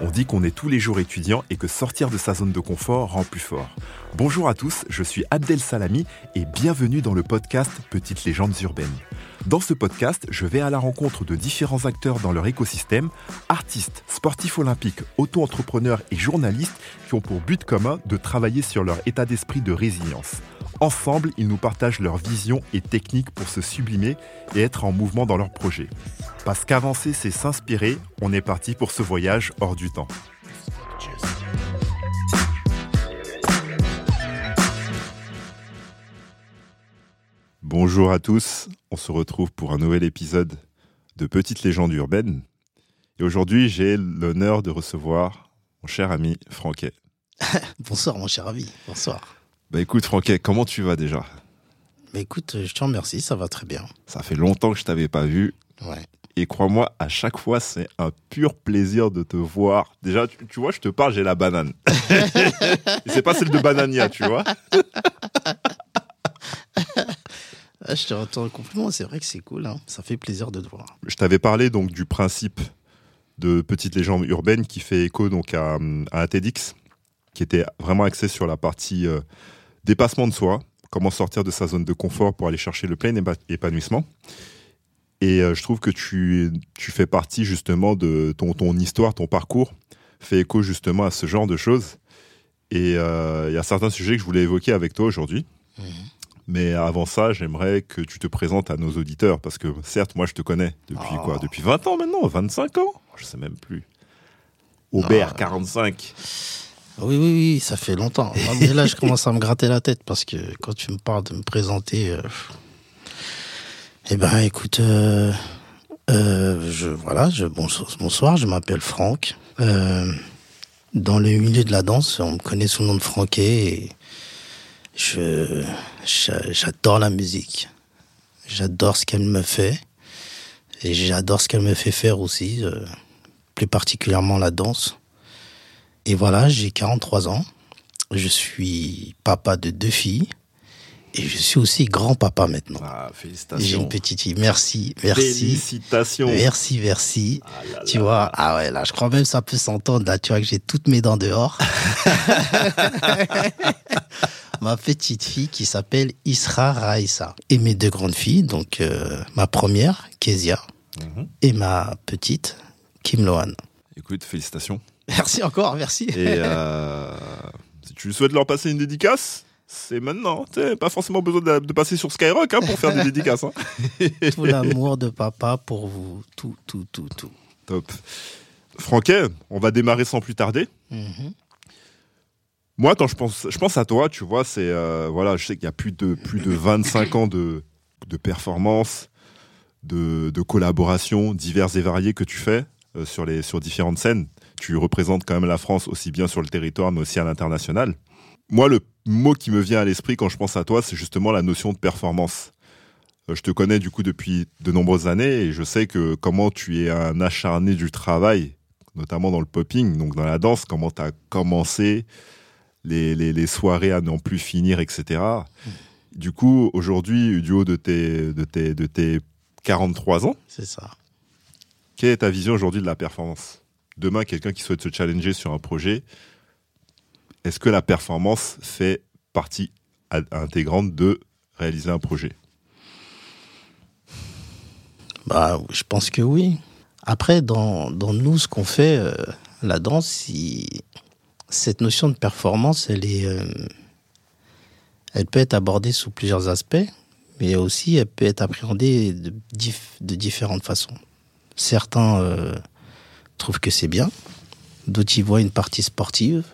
On dit qu'on est tous les jours étudiant et que sortir de sa zone de confort rend plus fort. Bonjour à tous, je suis Abdel Salami et bienvenue dans le podcast Petites légendes urbaines. Dans ce podcast, je vais à la rencontre de différents acteurs dans leur écosystème, artistes, sportifs olympiques, auto-entrepreneurs et journalistes qui ont pour but commun de travailler sur leur état d'esprit de résilience. Ensemble, ils nous partagent leur vision et techniques pour se sublimer et être en mouvement dans leurs projets. Parce qu'avancer, c'est s'inspirer, on est parti pour ce voyage hors du temps. Bonjour à tous, on se retrouve pour un nouvel épisode de Petites légendes urbaines. Et aujourd'hui, j'ai l'honneur de recevoir mon cher ami Franquet. bonsoir mon cher ami, bonsoir. Bah écoute Franquet, comment tu vas déjà? Bah écoute, je te remercie, ça va très bien. Ça fait longtemps que je t'avais pas vu. Ouais. Et crois-moi, à chaque fois, c'est un pur plaisir de te voir. Déjà, tu, tu vois, je te parle, j'ai la banane. C'est pas celle de Banania, tu vois. Ah, je te retourne le compliment, c'est vrai que c'est cool, hein. ça fait plaisir de te voir. Je t'avais parlé donc du principe de Petite légende urbaine qui fait écho donc à, à TEDx, qui était vraiment axé sur la partie euh, dépassement de soi, comment sortir de sa zone de confort pour aller chercher le plein épa- épanouissement. Et euh, je trouve que tu, tu fais partie justement de ton, ton histoire, ton parcours, fait écho justement à ce genre de choses. Et euh, il y a certains sujets que je voulais évoquer avec toi aujourd'hui. Mhm. Mais avant ça, j'aimerais que tu te présentes à nos auditeurs, parce que certes, moi je te connais depuis Oh. quoi Depuis 20 ans maintenant? 25 ans? Je sais même plus. Aubert, Non. 45. Oui, oui, oui, ça fait longtemps. Non, mais là, je commence à me gratter la tête parce que quand tu me parles de me présenter, euh, eh ben, écoute, euh, euh, je, voilà, je, bonsoir, bonsoir, je m'appelle Franck. Dans le milieu de la danse, on me connaît sous le nom de Franquet et je, j'a- j'adore la musique. J'adore ce qu'elle me fait et j'adore ce qu'elle me fait faire aussi, plus particulièrement la danse. Et voilà, j'ai 43 ans. Je suis papa de deux filles. Et je suis aussi grand-papa maintenant. Ah, J'ai félicitations. une petite fille. Merci, merci. Félicitations. Merci, merci. Ah là Tu là. vois, ah ouais, là, je crois même que ça peut s'entendre. Là, tu vois que j'ai toutes mes dents dehors. ma petite fille qui s'appelle Isra Raissa. Et mes deux grandes filles, donc euh, ma première, Kezia, Mhm. et ma petite, Kim Lohan. Écoute, félicitations. Merci encore, merci. Et euh, si tu souhaites leur passer une dédicace, c'est maintenant. Pas forcément besoin de, de passer sur Skyrock hein, pour faire des dédicaces. hein. tout l'amour de papa pour vous. Tout, tout, tout, tout. Top. Franquet, on va démarrer sans plus tarder. Mhm. Moi, quand je pense, je pense à toi, tu vois, c'est euh, voilà, je sais qu'il y a plus de plus de 25 ans de de performances, de, de collaborations diverses et variées que tu fais euh, sur les sur différentes scènes. Tu représentes quand même la France aussi bien sur le territoire, mais aussi à l'international. Moi, le mot qui me vient à l'esprit quand je pense à toi, c'est justement la notion de performance. Euh, je te connais du coup depuis de nombreuses années et je sais que comment tu es un acharné du travail, notamment dans le popping, donc dans la danse, comment tu as commencé, les, les, les soirées à n'en plus finir, etc. Du coup, aujourd'hui, du haut de tes, de, tes, de tes 43 ans, C'est ça. quelle est ta vision aujourd'hui de la performance? Demain, quelqu'un qui souhaite se challenger sur un projet, est-ce que la performance fait partie intégrante de réaliser un projet? Bah, je pense que oui. Après, dans, dans nous, ce qu'on fait, euh, la danse, cette notion de performance, elle est, euh, elle peut être abordée sous plusieurs aspects, mais aussi elle peut être appréhendée de différentes façons. Certains euh, trouvent que c'est bien, d'autres y voient une partie sportive,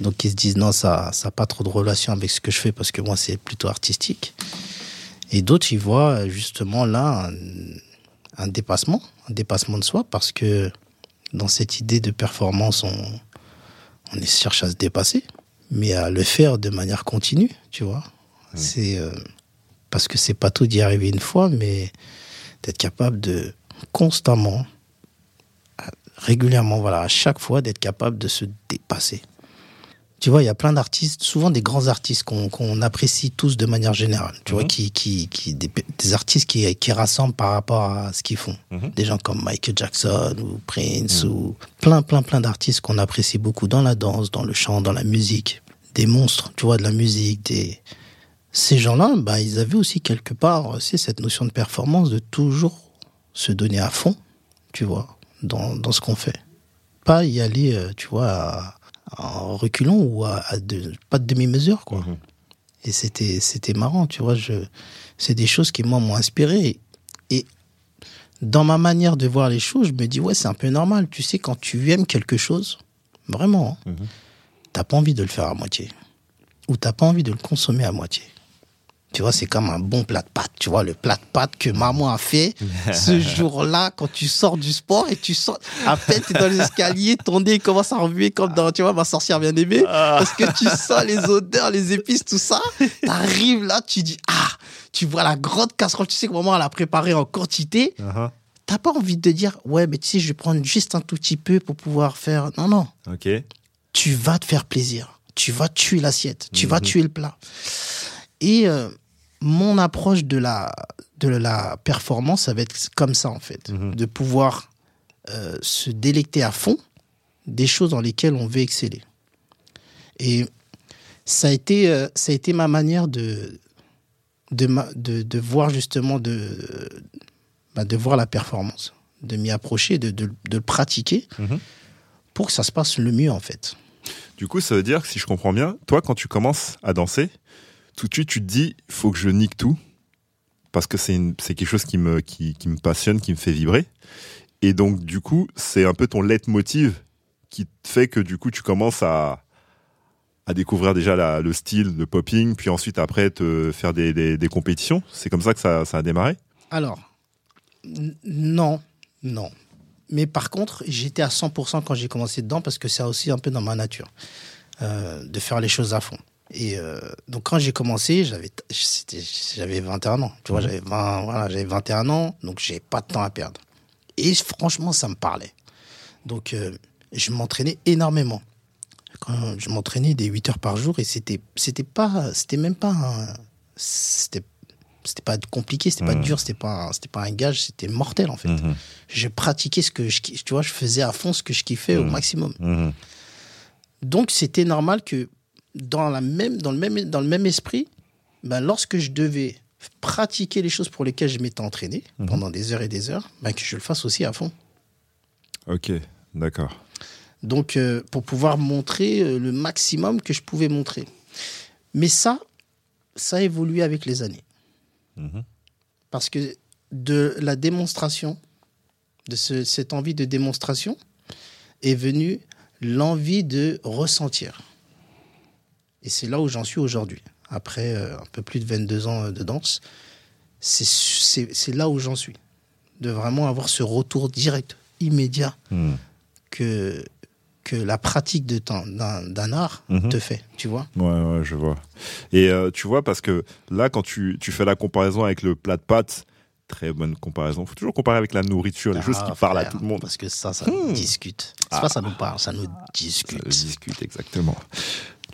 donc ils se disent non, ça n'a pas trop de relation avec ce que je fais parce que moi c'est plutôt artistique. Et d'autres y voient justement là un, un dépassement, un dépassement de soi, parce que dans cette idée de performance, on, on cherche à se dépasser, mais à le faire de manière continue, tu vois. C'est euh, parce que c'est pas tout d'y arriver une fois, mais d'être capable de constamment, régulièrement, voilà, à chaque fois, d'être capable de se dépasser. Tu vois, il y a plein d'artistes, souvent des grands artistes qu'on qu'on apprécie tous de manière générale. Tu vois, Mhm. qui, qui, qui des, des artistes qui, qui rassemblent par rapport à ce qu'ils font. Mhm. Des gens comme Michael Jackson ou Prince ou plein, plein, plein d'artistes qu'on apprécie beaucoup dans la danse, dans le chant, dans la musique. Des monstres, tu vois, de la musique. Des... Ces gens-là, bah, ils avaient aussi quelque part, c'est cette notion de performance, de toujours se donner à fond, tu vois, dans, dans ce qu'on fait. Pas y aller, euh, tu vois, en reculant ou à, à de- pas de demi-mesure, quoi. Mhm. Et c'était, c'était marrant, tu vois. Je, c'est des choses qui, moi, m'ont inspiré. Et dans ma manière de voir les choses, je me dis, ouais, c'est un peu normal. Tu sais, quand tu aimes quelque chose, vraiment, hein, Mhm. t'as pas envie de le faire à moitié. Ou t'as pas envie de le consommer à moitié. Tu vois, c'est comme un bon plat de pâtes. Tu vois, le plat de pâtes que maman a fait ce jour-là, quand tu sors du sport et tu sors, à peine t'es dans les escaliers, ton nez commence à remuer comme dans, tu vois, ma sorcière bien aimée. Parce que tu sens les odeurs, les épices, tout ça. T'arrives là, tu dis, ah, tu vois la grande casserole, tu sais que maman elle a préparé en quantité. Uh-huh. T'as pas envie de dire, ouais, mais tu sais, je vais prendre juste un tout petit peu pour pouvoir faire. Non, non Ok. tu vas te faire plaisir. Tu vas tuer l'assiette. Tu vas Mhm. tuer le plat. Et euh, mon approche de la, de la performance, ça va être comme ça, en fait. Mhm. De pouvoir euh, se délecter à fond des choses dans lesquelles on veut exceller. Et ça a été, euh, ça a été ma manière de, de, ma- de, de voir justement, de, bah, de voir la performance, de m'y approcher, de, de, de le pratiquer Mhm. pour que ça se passe le mieux, en fait. Du coup, ça veut dire que si je comprends bien, toi, quand tu commences à danser, tout de suite, tu te dis, faut que je nique tout, parce que c'est quelque chose qui me, qui, me passionne, qui me fait vibrer. Et donc, du coup, c'est un peu ton leitmotiv qui fait que, du coup, tu commences à, à découvrir déjà le style, le popping, puis ensuite, après, te faire des, des, compétitions. C'est comme ça que ça, ça a démarré? Alors, non, non. Mais par contre, j'étais à 100% quand j'ai commencé dedans parce que c'est aussi un peu dans ma nature euh, de faire les choses à fond. Et euh, donc quand j'ai commencé, j'avais j'avais 21 ans. Tu vois, j'avais 20 voilà, j'avais 21 ans, donc j'ai pas de temps à perdre. Et franchement, ça me parlait. Donc euh, je m'entraînais énormément. Quand je m'entraînais des 8 heures par jour et c'était c'était pas c'était même pas c'était c'était pas compliqué, c'était pas Mhm. dur, c'était pas c'était pas un gage, c'était mortel en fait. Je pratiquais ce que je tu vois, je faisais à fond ce que je kiffais au Mhm. maximum. Mhm. Donc c'était normal que dans la même dans le même dans le même esprit, ben, lorsque je devais pratiquer les choses pour lesquelles je m'étais entraîné Mhm. pendant des heures et des heures, ben, que je le fasse aussi à fond. Ok, d'accord. Donc, euh, pour pouvoir montrer euh, le maximum que je pouvais montrer. Mais ça, ça a évolué avec les années. Mhm. Parce que de la démonstration, de ce- cette envie de démonstration, est venue l'envie de ressentir. Et c'est là où j'en suis aujourd'hui. Après euh, un peu plus de 22 ans euh, de danse, c'est- là où j'en suis. De vraiment avoir ce retour direct, immédiat Mhm. que, que la pratique d'un art Mhm. te fait, tu vois. Ouais, ouais, je vois. Et euh, tu vois, parce que là, quand tu, tu fais la comparaison avec le plat de pâtes, très bonne comparaison. faut toujours comparer avec la nourriture, les choses qui Ah, parlent à tout le monde. Parce que ça, ça Hmm. discute. C'est Ah. pas ça nous parle, ça nous Ça discute. discute, exactement.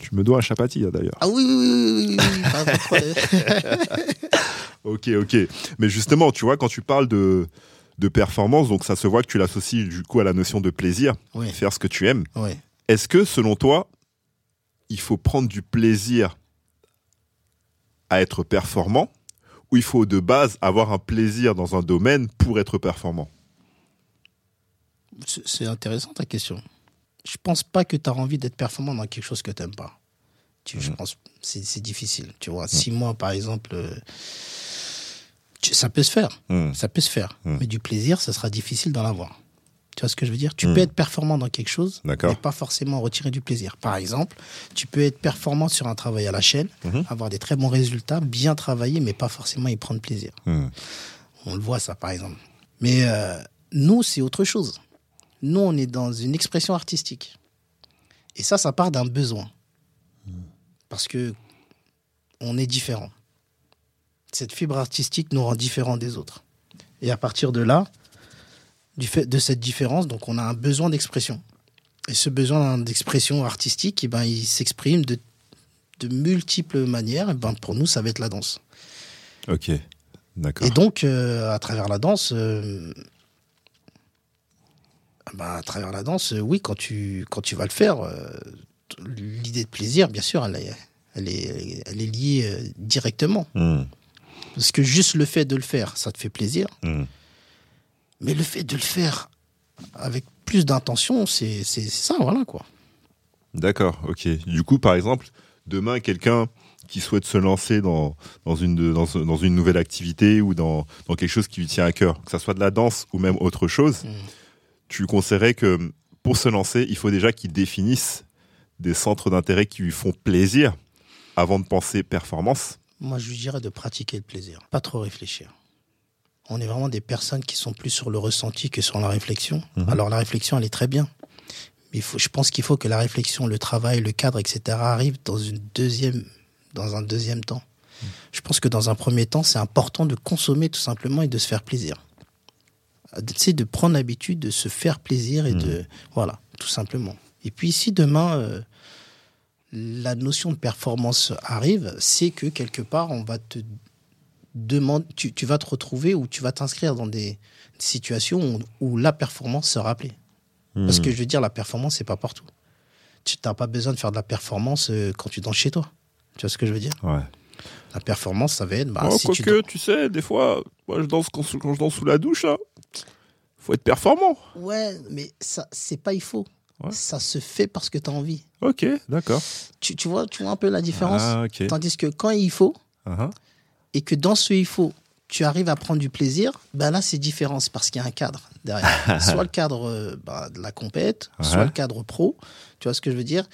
Tu me dois un chapati, hein, d'ailleurs. Ah oui, oui, oui, oui. Ok, ok. Mais justement, tu vois, quand tu parles de, de performance, donc ça se voit que tu l'associes du coup à la notion de plaisir, Oui, faire ce que tu aimes. oui. Est-ce que, selon toi, il faut prendre du plaisir à être performant ou il faut de base avoir un plaisir dans un domaine pour être performant? C'est intéressant ta question. Je pense pas que tu as envie d'être performant dans quelque chose que tu n'aimes pas. Tu, Je Mhm. pense c'est c'est difficile. Tu vois, si moi, par exemple, euh, tu- ça peut se faire. Hmm. Ça peut se faire. Mais du plaisir, ça sera difficile d'en avoir. Tu vois ce que je veux dire? Tu peux être performant dans quelque chose, mais pas forcément retirer du plaisir. Par exemple, tu peux être performant sur un travail à la chaîne, Mhm. avoir des très bons résultats, bien travailler, mais pas forcément y prendre plaisir. On le voit ça, par exemple. Mais euh, nous, c'est autre chose. Nous, on est dans une expression artistique. Et ça, ça part d'un besoin. Parce que on est différent. Cette fibre artistique nous rend différents des autres. Et à partir de là, du fait de cette différence, donc on a un besoin d'expression. Et ce besoin d'expression artistique, eh ben, il s'exprime de, de multiples manières. Et ben, pour nous, ça va être la danse. Ok, d'accord. Et donc, euh, à travers la danse, euh, bah, à travers la danse, euh, oui, quand tu, quand tu vas le faire, euh, l'idée de plaisir, bien sûr, elle est, elle est, elle est liée euh, directement. Hmm, Parce que juste le fait de le faire, ça te fait plaisir. hmm. Mais le fait de le faire avec plus d'intention, c'est ça, voilà quoi. D'accord, ok. Du coup, par exemple, demain, quelqu'un qui souhaite se lancer dans, dans, une, dans, dans une nouvelle activité ou dans, dans quelque chose qui lui tient à cœur, que ça soit de la danse ou même autre chose, Mm. Tu conseillerais que pour se lancer, il faut déjà qu'il définisse des centres d'intérêt qui lui font plaisir avant de penser performance? Moi, je lui dirais de pratiquer le plaisir, pas trop réfléchir. On est vraiment des personnes qui sont plus sur le ressenti que sur la réflexion. Mhm. Alors la réflexion, elle est très bien. Mais il faut, je pense qu'il faut que la réflexion, le travail, le cadre, etc. arrivent dans une deuxième, dans un deuxième temps. Je pense que dans un premier temps, c'est important de consommer tout simplement et de se faire plaisir. Sais, de prendre l'habitude de se faire plaisir et de, voilà, tout simplement. Et puis si demain, euh, la notion de performance arrive, c'est que quelque part, on va te demander, tu, tu vas te retrouver ou tu vas t'inscrire dans des situations où, où la performance sera appelée. Parce Hmm. que je veux dire, la performance, c'est pas partout. Tu n'as pas besoin de faire de la performance euh, quand tu danses chez toi. Tu vois ce que je veux dire? Ouais. La performance, ça va être. Bah, Oh, si tu quoique, tu sais, des fois, moi, je danse quand, quand je danse sous la douche, là. Faut être performant. Ouais, mais ça, c'est pas il faut. Ouais. Ça se fait parce que tu as envie. Ok, d'accord. Tu, tu vois, tu vois un peu la différence Ah. Tandis que quand il faut, Uh-huh. et que dans ce il faut, tu arrives à prendre du plaisir, ben là, c'est différent. C'est parce qu'il y a un cadre derrière. soit le cadre euh, bah, de la compète, soit le cadre pro. Tu vois ce que je veux dire?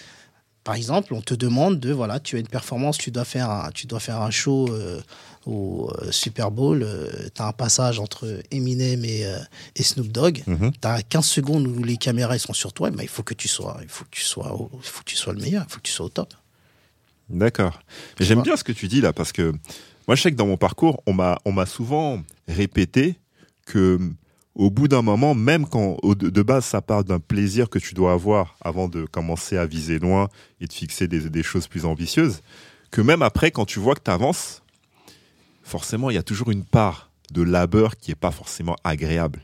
Par exemple, on te demande de, voilà, tu as une performance, tu dois faire un, tu dois faire un show euh, au euh, Super Bowl, tu as un passage entre Eminem et, euh, et Snoop Dogg. Mhm. Tu as 15 secondes où les caméras sont sur toi, ben, il faut que tu sois, il faut que tu sois, au- il faut que tu sois le meilleur, il faut que tu sois au top. D'accord. Mais j'aime bien ce que tu dis là parce que moi je sais que dans mon parcours, on m'a on m'a souvent répété que au bout d'un moment, même quand de base ça part d'un plaisir que tu dois avoir avant de commencer à viser loin et de fixer des, choses plus ambitieuses, que même après quand tu vois que tu avances, forcément il y a toujours une part de labeur qui est pas forcément agréable.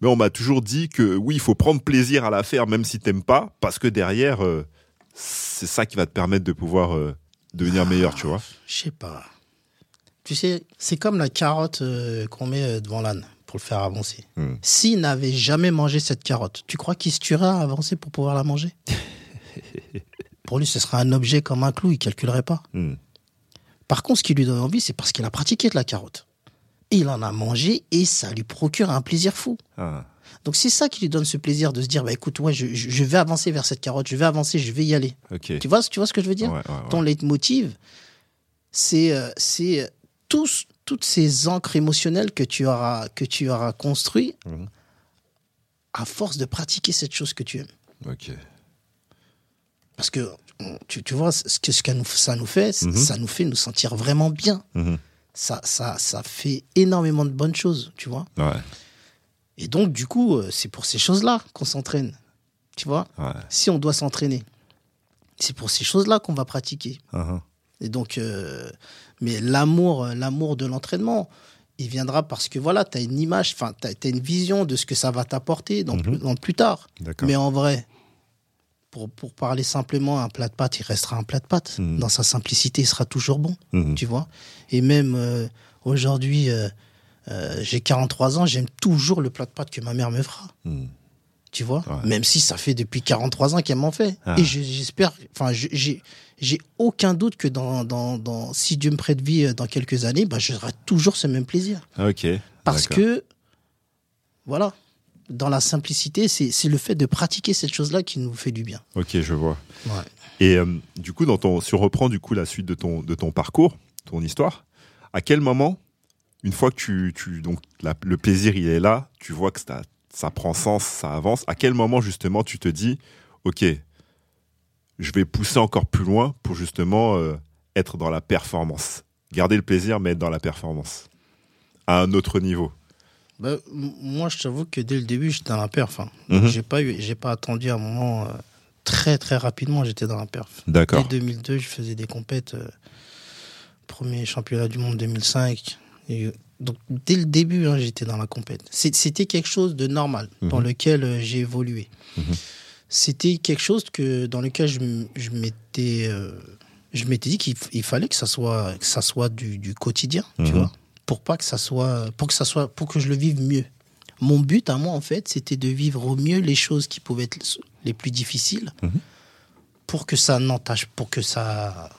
Mais on m'a toujours dit que oui, il faut prendre plaisir à la faire même si t'aimes pas parce que derrière euh, c'est ça qui va te permettre de pouvoir euh, devenir meilleur, tu vois. Je sais pas. Tu sais, c'est comme la carotte euh, qu'on met devant l'âne pour le faire avancer. Hmm. S'il n'avait jamais mangé cette carotte, tu crois qu'il se tuerait à avancer pour pouvoir la manger? Pour lui, ce serait un objet comme un clou, il calculerait pas. Hmm. Par contre, ce qui lui donne envie, c'est parce qu'il a pratiqué de la carotte. Il en a mangé et ça lui procure un plaisir fou. Ah. Donc c'est ça qui lui donne ce plaisir de se dire, bah écoute, ouais, je, vais avancer vers cette carotte, je vais avancer, je vais y aller. Tu vois, tu vois ce que je veux dire? Ouais, ouais, ouais. ton leitmotiv, c'est euh, c'est euh, tous toutes ces encres émotionnelles que tu auras que tu auras construit Mhm. à force de pratiquer cette chose que tu aimes. Ok. Parce que tu, tu vois ce que ce que nous, ça nous fait, Mhm. ça nous fait nous sentir vraiment bien. Mhm. Ça ça ça fait énormément de bonnes choses, tu vois. Ouais. Et donc du coup, euh, c'est pour ces choses-là qu'on s'entraîne. Tu vois Ouais. Si on doit s'entraîner, c'est pour ces choses-là qu'on va pratiquer. Uh-huh. Et donc, euh, mais l'amour, euh, l'amour de l'entraînement, il viendra parce que voilà, tu as une image, enfin, tu as, une vision de ce que ça va t'apporter dans, Mhm. plus, dans plus tard. Mais en vrai, pour, pour parler simplement, un plat de pâtes, il restera un plat de pâtes. Mhm. Dans sa simplicité, il sera toujours bon, Mhm. tu vois. Et même euh, aujourd'hui, euh, euh, j'ai 43 ans, j'aime toujours le plat de pâtes que ma mère me fera. Tu vois Ouais. Même si ça fait depuis 43 ans qu'elle m'en fait. Ah. Et je- j'espère, enfin, j'ai, j'ai aucun doute que dans, dans, dans, si Dieu me prête vie euh, dans quelques années, bah, j'aurai toujours ce même plaisir. Ok. Parce que, voilà, dans la simplicité, c'est, c'est le fait de pratiquer cette chose-là qui nous fait du bien. Ok, je vois. Ouais. Et euh, du coup, dans ton, si on reprend du coup la suite de ton, de ton parcours, ton histoire, à quel moment, une fois que tu, tu donc la- le plaisir il est là, tu vois que ça, ça prend sens, ça avance. À quel moment justement tu te dis, ok, je vais pousser encore plus loin pour justement euh, être dans la performance, garder le plaisir mais être dans la performance à un autre niveau. Bah, moi, je t'avoue que dès le début, j'étais dans la perf. Hein. Mhm. J'ai pas eu, j'ai pas attendu un moment euh, très très rapidement. J'étais dans la perf. D'accord. Dès 2002, je faisais des compètes. euh, premier championnat du monde 2005. Et, euh, donc dès le début, hein, j'étais dans la compète. C'était quelque chose de normal dans Mhm. lequel j'ai évolué. Mhm. C'était quelque chose que dans lequel je, je m'étais, euh, je m'étais dit qu'il fallait que ça soit, que ça soit du, du quotidien, tu Mhm. vois, pour pas que ça soit, pour que ça soit, pour que je le vive mieux. Mon but à moi, en fait, c'était de vivre au mieux les choses qui pouvaient être les plus difficiles, Mhm. pour que ça n'entache, pour que ça,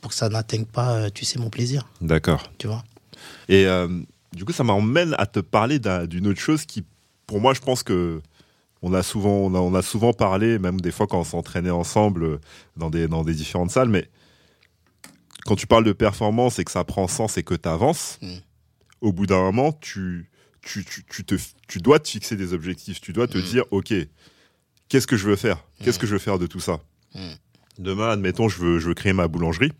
pour que ça n'atteigne pas, euh, tu sais, mon plaisir, D'accord. tu vois. Et euh, du coup, ça m'emmène à te parler d'un- d'une autre chose qui, pour moi, je pense que on a souvent, on a, on a souvent parlé, même des fois quand on s'entraînait ensemble euh, dans des, dans des différentes salles, mais quand tu parles de performance et que ça prend sens et que tu avances, Mm. au bout d'un moment, tu, tu, tu, tu te, tu dois te fixer des objectifs. Tu dois te Mm. dire, OK, qu'est-ce que je veux faire? Qu'est-ce Mm. que je veux faire de tout ça? Demain, admettons, je veux, je veux créer ma boulangerie.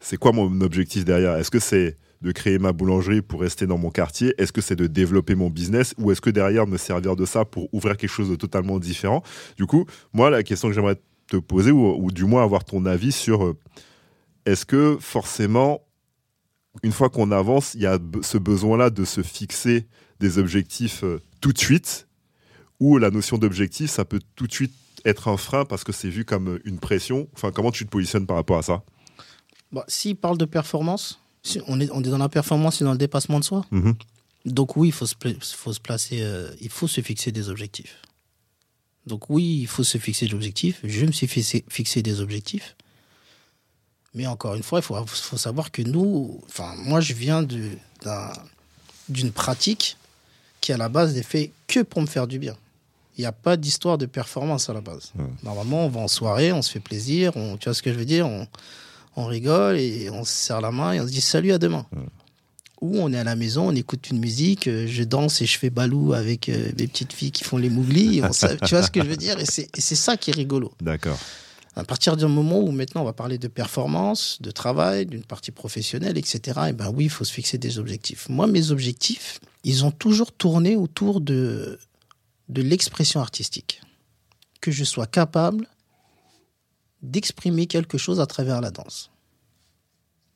C'est quoi mon objectif derrière? Est-ce que c'est de créer ma boulangerie pour rester dans mon quartier Est-ce que c'est de développer mon business Ou est-ce que derrière me servir de ça pour ouvrir quelque chose de totalement différent? Du coup, moi, la question que j'aimerais te poser, ou, du moins avoir ton avis sur euh, est-ce que forcément, une fois qu'on avance, il y a ce besoin-là de se fixer des objectifs euh, tout de suite Ou la notion d'objectif, ça peut tout de suite être un frein parce que c'est vu comme euh, une pression? Enfin, comment tu te positionnes par rapport à ça? Bah, S'il parle de performance, si on, est, on est dans la performance et dans le dépassement de soi. Mhm. Donc oui, il faut se, pla- faut se placer, euh, il faut se fixer des objectifs. Donc oui, il faut se fixer des objectifs. Je me suis fixé, fixé des objectifs. Mais encore une fois, il faut, faut savoir que nous, enfin moi je viens d'une pratique qui à la base n'est fait que pour me faire du bien. Il n'y a pas d'histoire de performance à la base. Normalement, on va en soirée, on se fait plaisir, on, tu vois ce que je veux dire on, on rigole et on se serre la main et on se dit salut à demain. Ou on est à la maison, on écoute une musique, euh, je danse et je fais balou avec euh, les petites filles qui font les mouglis. on tu vois ce que je veux dire? Et c'est et c'est ça qui est rigolo. D'accord. À partir du moment où maintenant on va parler de performance, de travail, d'une partie professionnelle, etc., et ben oui, il faut se fixer des objectifs. Moi, mes objectifs, ils ont toujours tourné autour de, de l'expression artistique. Que je sois capable d'exprimer quelque chose à travers la danse.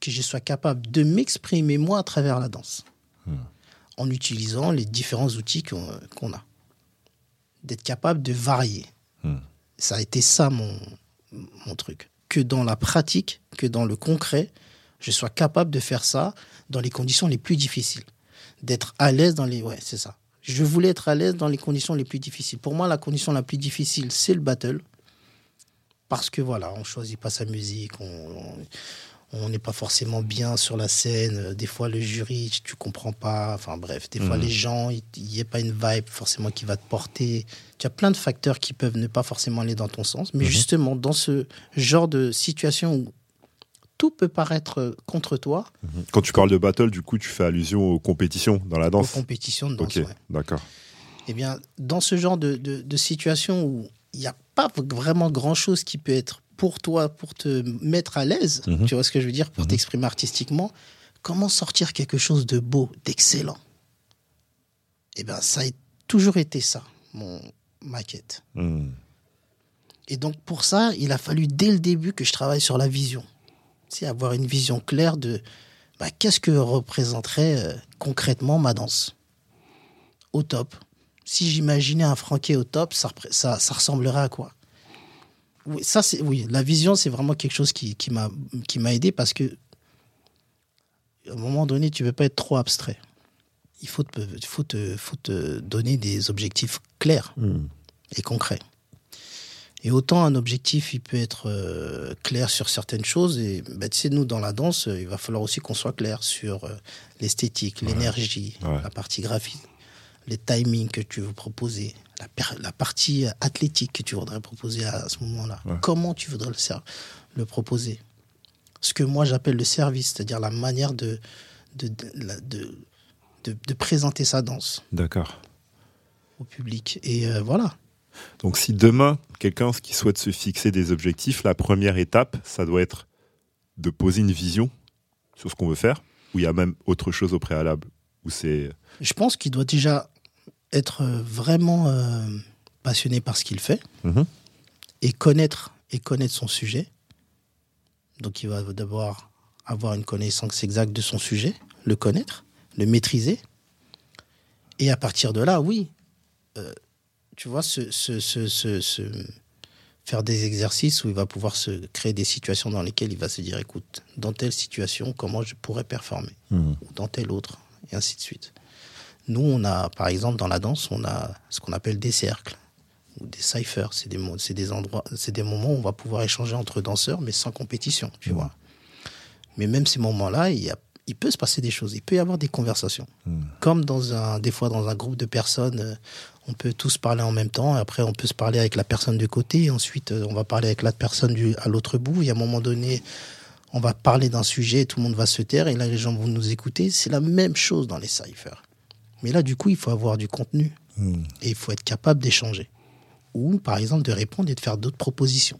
Que je sois capable de m'exprimer moi à travers la danse. En utilisant les différents outils qu'on qu'on a. D'être capable de varier. Hmm. Ça a été ça mon, mon truc. Que dans la pratique, que dans le concret, je sois capable de faire ça dans les conditions les plus difficiles. D'être à l'aise dans les... Ouais, c'est ça. Je voulais être à l'aise dans les conditions les plus difficiles. Pour moi, la condition la plus difficile, c'est le battle. Parce que voilà, on choisit pas sa musique, on- n'est pas forcément bien sur la scène. Des fois, le jury, tu comprends pas. Enfin bref, des fois, Mhm. les gens, il n'y a pas une vibe forcément qui va te porter. Tu as plein de facteurs qui peuvent ne pas forcément aller dans ton sens. Mais Mhm. justement, dans ce genre de situation où tout peut paraître contre toi, Quand tu parles de battle, du coup, tu fais allusion aux compétitions dans la aux danse. compétitions de danse, Ok, ouais. d'accord. Eh bien, dans ce genre de, de, de situation où il n'y a pas vraiment grand-chose qui peut être pour toi, pour te mettre à l'aise, Mhm. tu vois ce que je veux dire, pour Mhm. t'exprimer artistiquement, comment sortir quelque chose de beau, d'excellent? Eh bien, ça a toujours été ça, mon, ma quête. Hmm. Et donc, pour ça, il a fallu dès le début que je travaille sur la vision. C'est avoir une vision claire de bah, qu'est-ce que représenterait euh, concrètement ma danse? Au top. Si j'imaginais un Franquet au top, ça, repré- ça, ça ressemblerait à quoi? Oui, ça, c'est, oui, la vision, c'est vraiment quelque chose qui, qui, m'a, qui m'a aidé parce que à un moment donné, tu ne veux pas être trop abstrait. Il faut te, faut te, faut te donner des objectifs clairs Hmm. et concret. Et autant un objectif, il peut être euh, clair sur certaines choses, et bah, tu sais, nous, dans la danse, euh, il va falloir aussi qu'on soit clair sur euh, l'esthétique, l'énergie, Ouais. la partie graphique, les timings que tu veux proposer, la, la partie athlétique que tu voudrais proposer à, à ce moment-là. Ouais. Comment tu voudrais le, le proposer? Ce que moi, j'appelle le service, c'est-à-dire la manière de, de, de, de, de- de présenter sa danse D'accord. au public. Et euh, voilà. Donc, si demain, quelqu'un qui souhaite se fixer des objectifs, la première étape, ça doit être de poser une vision sur ce qu'on veut faire, ou il y a même autre chose au préalable Ou c'est. Je pense qu'il doit déjà être vraiment euh, passionné par ce qu'il fait Mhm. et connaître et connaître son sujet. Donc il va d'abord avoir une connaissance exacte de son sujet, le connaître, le maîtriser. Et à partir de là, oui, euh, tu vois, faire des exercices où il va pouvoir se créer des situations dans lesquelles il va se dire, écoute, dans telle situation, comment je pourrais performer Mhm. ou dans telle autre, et ainsi de suite. Nous, on a, par exemple, dans la danse, on a ce qu'on appelle des cercles ou des cyphers. C'est des, c'est des endroits, c'est des moments où on va pouvoir échanger entre danseurs, mais sans compétition, tu vois. Mais même ces moments-là, il, y a- il peut se passer des choses, il peut y avoir des conversations. Comme dans un, des fois dans un groupe de personnes, euh, on peut tous parler en même temps, et après on peut se parler avec la personne du côté, et ensuite euh, on va parler avec l'autre personne du, à l'autre bout, et à un moment donné, on va parler d'un sujet, tout le monde va se taire, et là les gens vont nous écouter. C'est la même chose dans les cyphers. Mais là, du coup, il faut avoir du contenu, et il faut être capable d'échanger. Ou, par exemple, de répondre et de faire d'autres propositions.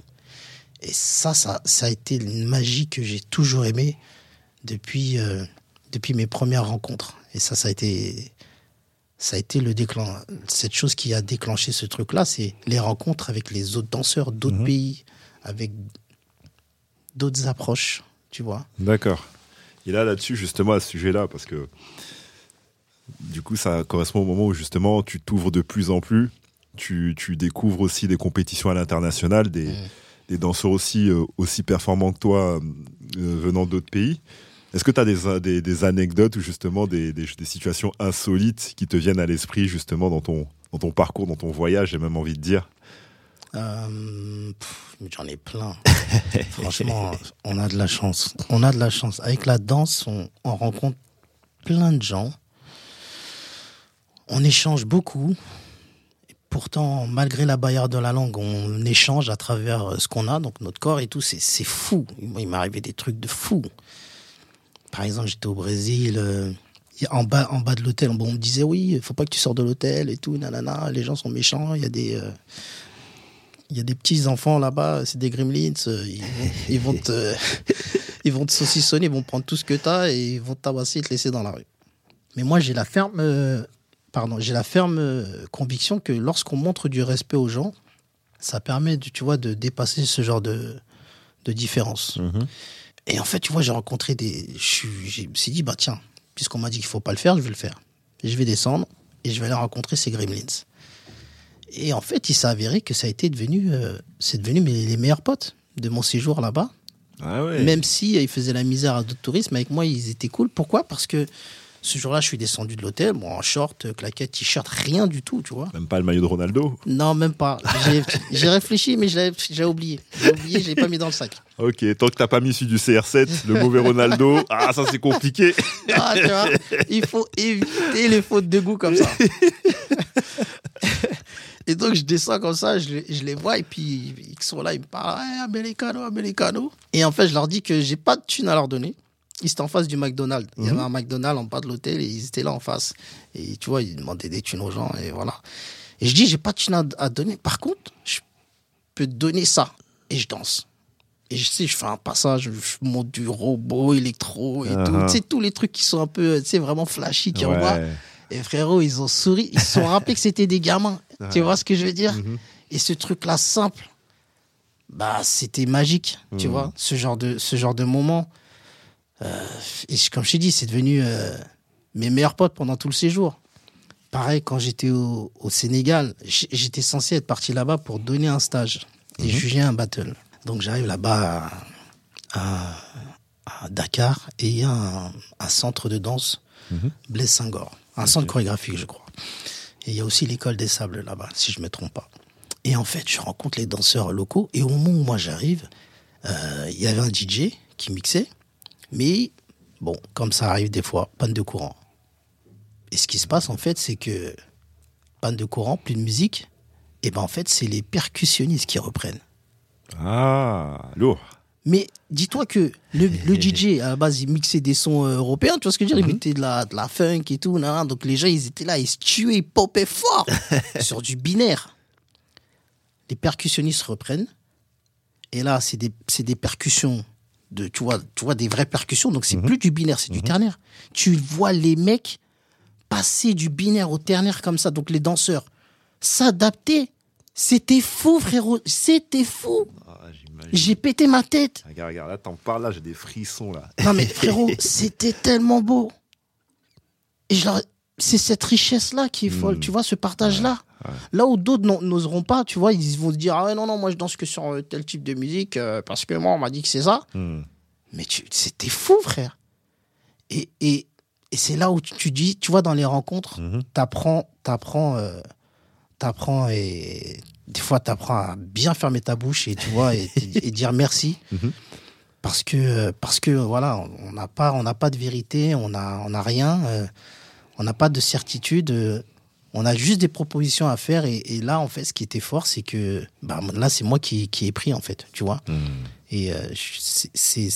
Et ça, ça, ça a été une magie que j'ai toujours aimée depuis, euh, depuis mes premières rencontres. Et ça, ça a été, ça a été le. Cette chose qui a déclenché ce truc-là, c'est les rencontres avec les autres danseurs d'autres pays, avec d'autres approches, tu vois. D'accord. Et là, là-dessus, justement, à ce sujet-là, parce que du coup, ça correspond au moment où justement tu t'ouvres de plus en plus, tu, tu découvres aussi des compétitions à l'international, des, des danseurs aussi, euh, aussi performants que toi euh, venant d'autres pays. Est-ce que tu as des, des, des anecdotes ou justement des, situations insolites qui te viennent à l'esprit justement dans ton, dans ton parcours, dans ton voyage, j'ai même envie de dire? Euh, J'en ai plein. Franchement, on a de la chance. On a de la chance. Avec la danse, on, on rencontre plein de gens. On échange beaucoup. Pourtant, malgré la barrière de la langue, on échange à travers euh, ce qu'on a, donc notre corps et tout. C'est fou. Il m'est arrivé des trucs de fou. Par exemple, j'étais au Brésil. euh, en bas, en bas de l'hôtel, bon, on me disait oui, il faut pas que tu sors de l'hôtel et tout, nanana, les gens sont méchants, il y a des, euh, il y a des petits enfants là-bas, c'est des gremlins, ils, vont- ils vont te, ils vont te saucissonner, ils vont prendre tout ce que tu as et ils vont te tabasser et te laisser dans la rue. Mais moi, j'ai la ferme, euh, pardon, j'ai la ferme euh, conviction que lorsqu'on montre du respect aux gens, ça permet, de, tu vois, de dépasser ce genre de, de différence. Et en fait, tu vois, j'ai rencontré des, je me suis dit, bah tiens, puisqu'on m'a dit qu'il faut pas le faire, je vais le faire. Et je vais descendre et je vais aller rencontrer ces gremlins. Et en fait, il s'est avéré que ça a été devenu, euh, c'est devenu mes, les meilleurs potes de mon séjour là-bas. Ah ouais. Même si euh, ils faisaient la misère à d'autres touristes, mais avec moi, ils étaient cool. Pourquoi? Parce que ce jour-là, je suis descendu de l'hôtel, bon, en short, euh, claquette, t-shirt, rien du tout, tu vois. Même pas le maillot de Ronaldo. Non, même pas. J'ai- J'ai réfléchi, mais j'ai oublié. J'ai oublié, je l'ai pas mis dans le sac. Ok, tant que t'as pas mis celui du CR7, le mauvais Ronaldo, ah ça c'est compliqué. Ah, tu vois, il faut éviter les fautes de goût comme ça. Et donc, je descends comme ça, je, les- je les vois, et puis ils sont là, ils me parlent, hey, americano, americano. Et en fait, je leur dis que j'ai pas de thunes à leur donner. Ils étaient en face du McDonald's. Il y avait un McDonald's en bas de l'hôtel, et ils étaient là en face. Et tu vois, ils demandaient des thunes aux gens, et voilà. Et je dis, j'ai pas de thunes à, à donner. Par contre, je peux te donner ça. Et je danse. Et je sais, je fais un passage, je monte du robot, électro et tout. Uh-huh. Tu sais, tous les trucs qui sont un peu, tu sais, vraiment flashy qui Ouais. envoient. Et frérot, ils ont souri, ils se sont rappelés que c'était des gamins. Tu vois ce que je veux dire? Mhm. Et ce truc-là simple, bah c'était magique, tu Mhm. vois, ce genre de ce genre de moment. Euh, et comme je t'ai dit, c'est devenu euh, mes meilleurs potes pendant tout le séjour. Pareil, quand j'étais au, au Sénégal, j'étais censé être parti là-bas pour donner un stage et juger un battle. Donc j'arrive là-bas à, à- à Dakar et il y a un, un centre de danse, Blaise Senghor, un centre chorégraphique, je crois. Et il y a aussi l'école des sables là-bas, si je me trompe pas. Et en fait, je rencontre les danseurs locaux et au moment où moi j'arrive, euh, il y avait un DJ qui mixait, mais bon, comme ça arrive des fois, panne de courant. Et ce qui se passe en fait, c'est que panne de courant, plus de musique, et ben en fait, c'est les percussionnistes qui reprennent. Ah, lourd. Mais dis-toi que le, le DJ, à la base, il mixait des sons euh, européens, tu vois ce que je veux dire? Il mettait de la, de la funk et tout, nan, nan. donc les gens, ils étaient là, ils se tuaient, ils popaient fort sur du binaire. Les percussionnistes reprennent, et là, c'est des, c'est des percussions, de, tu, vois, tu vois, des vraies percussions, donc c'est plus du binaire, c'est du ternaire. Tu vois les mecs passer du binaire au ternaire comme ça, donc les danseurs, s'adapter, c'était fou, frérot, c'était fou. Ah. J'ai pété ma tête. Regarde, regarde, là, t'en parles, là, j'ai des frissons, là. Non mais frérot, c'était tellement beau. Et je leur- c'est cette richesse-là qui est folle, Mm. tu vois, ce partage-là. Là où d'autres n'o- n'oseront pas, tu vois, ils vont se dire, ah ouais, non, non, moi je danse que sur euh, tel type de musique, euh, parce que moi on m'a dit que c'est ça. Hmm. Mais c'était fou, frère. Et, et, et c'est là où tu, tu dis, tu vois, dans les rencontres, Mhm. t'apprends, t'apprends, euh, t'apprends et des fois t'apprends à bien fermer ta bouche et tu vois et, et dire merci Mhm. parce que parce que voilà, on n'a pas on n'a pas de vérité, on a on a rien, euh, on n'a pas de certitude. On a juste des propositions à faire et, et là en fait ce qui était fort c'est que bah, là c'est moi qui, qui ai pris en fait tu vois Hmm. et euh, c'est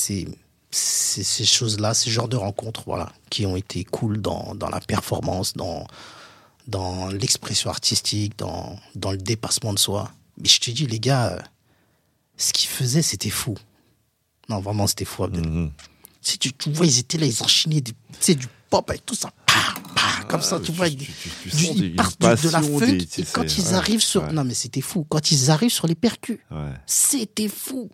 ces choses-là, ces genres de rencontres, voilà, qui ont été cool dans, dans la performance, dans, dans l'expression artistique, dans, dans le dépassement de soi. Mais je te dis, les gars, euh, ce qu'ils faisaient, c'était fou. Non, vraiment, c'était fou. Si tu, tu vois, ils étaient là, ils enchaînaient des, du pop avec tout ça. Pa, pa, comme ça, Ah, tu vois. tu- des- tu- tu du- sens des- ils partent de, la tu et quand ils arrivent sur. Non, mais c'était fou. Quand ils arrivent sur les percus. C'était fou.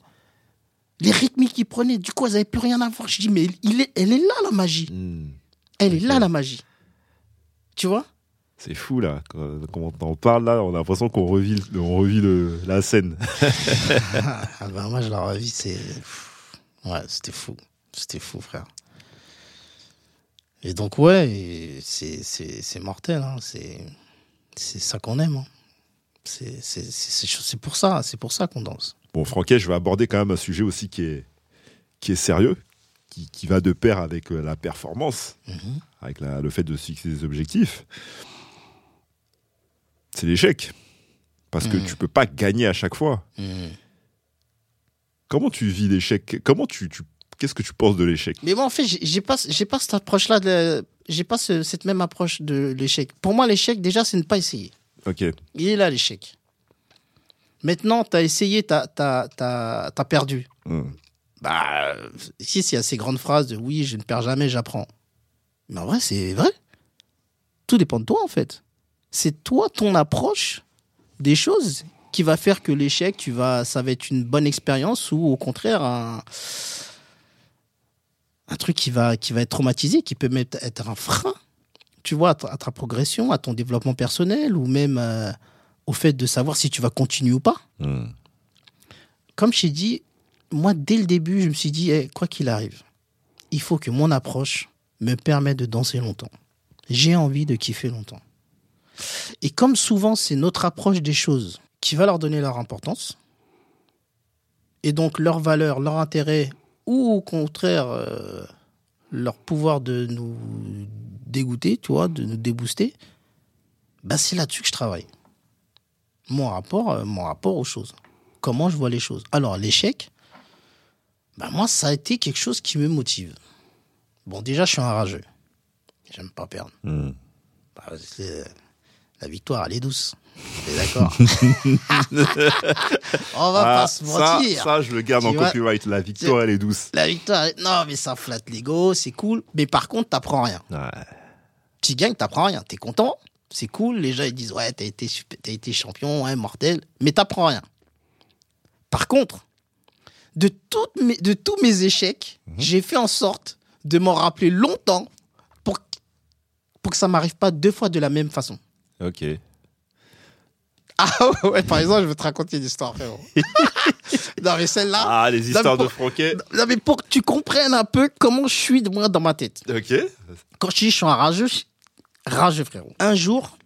Les rythmiques qu'ils prenaient, du coup, elles n'avaient plus rien à voir. Je dis, mais il est, elle est là, la magie. Hmm. Elle est là, la magie. Tu vois? C'est fou, là. Quand, on t'en parle, là, on a l'impression qu'on revit, on revit le, la scène. ah, ben, Moi, je ai vu, c'est. Ouais, c'était fou. C'était fou, frère. Et donc, ouais, c'est mortel. Hein. C'est ça qu'on aime. hein. C'est pour ça, c'est pour ça qu'on danse. Bon, Franquet, je vais aborder quand même un sujet aussi qui est, qui est sérieux, qui, qui va de pair avec euh, la performance, Mhm. avec la- le fait de fixer des objectifs. C'est l'échec. Parce que Mhm. tu peux pas gagner à chaque fois. Mhm. Comment tu vis l'échec? Comment tu, tu qu'est-ce que tu penses de l'échec? Mais moi, en fait, j'ai pas, j'ai pas cette approche-là, j'ai pas ce- cette même approche de l'échec. Pour moi, l'échec, déjà, c'est ne pas essayer. Ok. Il est là, l'échec. Maintenant, tu as essayé, tu as, perdu. Hmm. Bah, ici, c'est assez grande phrase de oui, je ne perds jamais, j'apprends. Mais en vrai, c'est vrai. Tout dépend de toi, en fait. C'est toi, ton approche des choses qui va faire que l'échec, tu vas, ça va être une bonne expérience ou au contraire un, un truc qui va, qui va être traumatisé, qui peut même être un frein, tu vois, à ta, à ta progression, à ton développement personnel ou même euh, au fait de savoir si tu vas continuer ou pas Hmm. comme je t'ai dit, moi, dès le début, je me suis dit, eh, quoi qu'il arrive, il faut que mon approche me permette de danser longtemps. J'ai envie de kiffer longtemps. Et comme souvent, c'est notre approche des choses qui va leur donner leur importance, et donc leur valeur, leur intérêt, ou au contraire, euh, leur pouvoir de nous dégoûter, tu vois, de nous débooster, bah, c'est là-dessus que je travaille. Mon rapport, euh, mon rapport aux choses comment je vois les choses. Alors, l'échec, bah moi, ça a été quelque chose qui me motive. Bon, déjà, je suis un rageux. J'aime pas perdre. Hmm. Bah, c'est- la victoire, elle est douce. T'es d'accord On va Ah, pas se ça, mentir. ça, je le garde Tu en vois, copyright. La victoire, elle est douce. La victoire, elle- non, mais ça flatte l'ego, c'est cool. Mais par contre, t'apprends rien. Ouais. Tu gagnes, t'apprends rien. T'es content, c'est cool. Les gens, ils disent, ouais, t'as été, super- été champion, ouais, mortel. Mais t'apprends rien. Par contre, de, toutes mes, de tous mes échecs, j'ai fait en sorte de m'en rappeler longtemps pour, pour que ça m'arrive pas deux fois de la même façon. Ok. Ah ouais, par exemple, je vais te raconter une histoire, frérot. non, mais celle-là, Ah, les histoires pour- de Franquet. non, mais pour que tu comprennes un peu comment je suis, moi, dans ma tête. Ok. quand je dis je suis un rageux, rageux frérot. Un jour,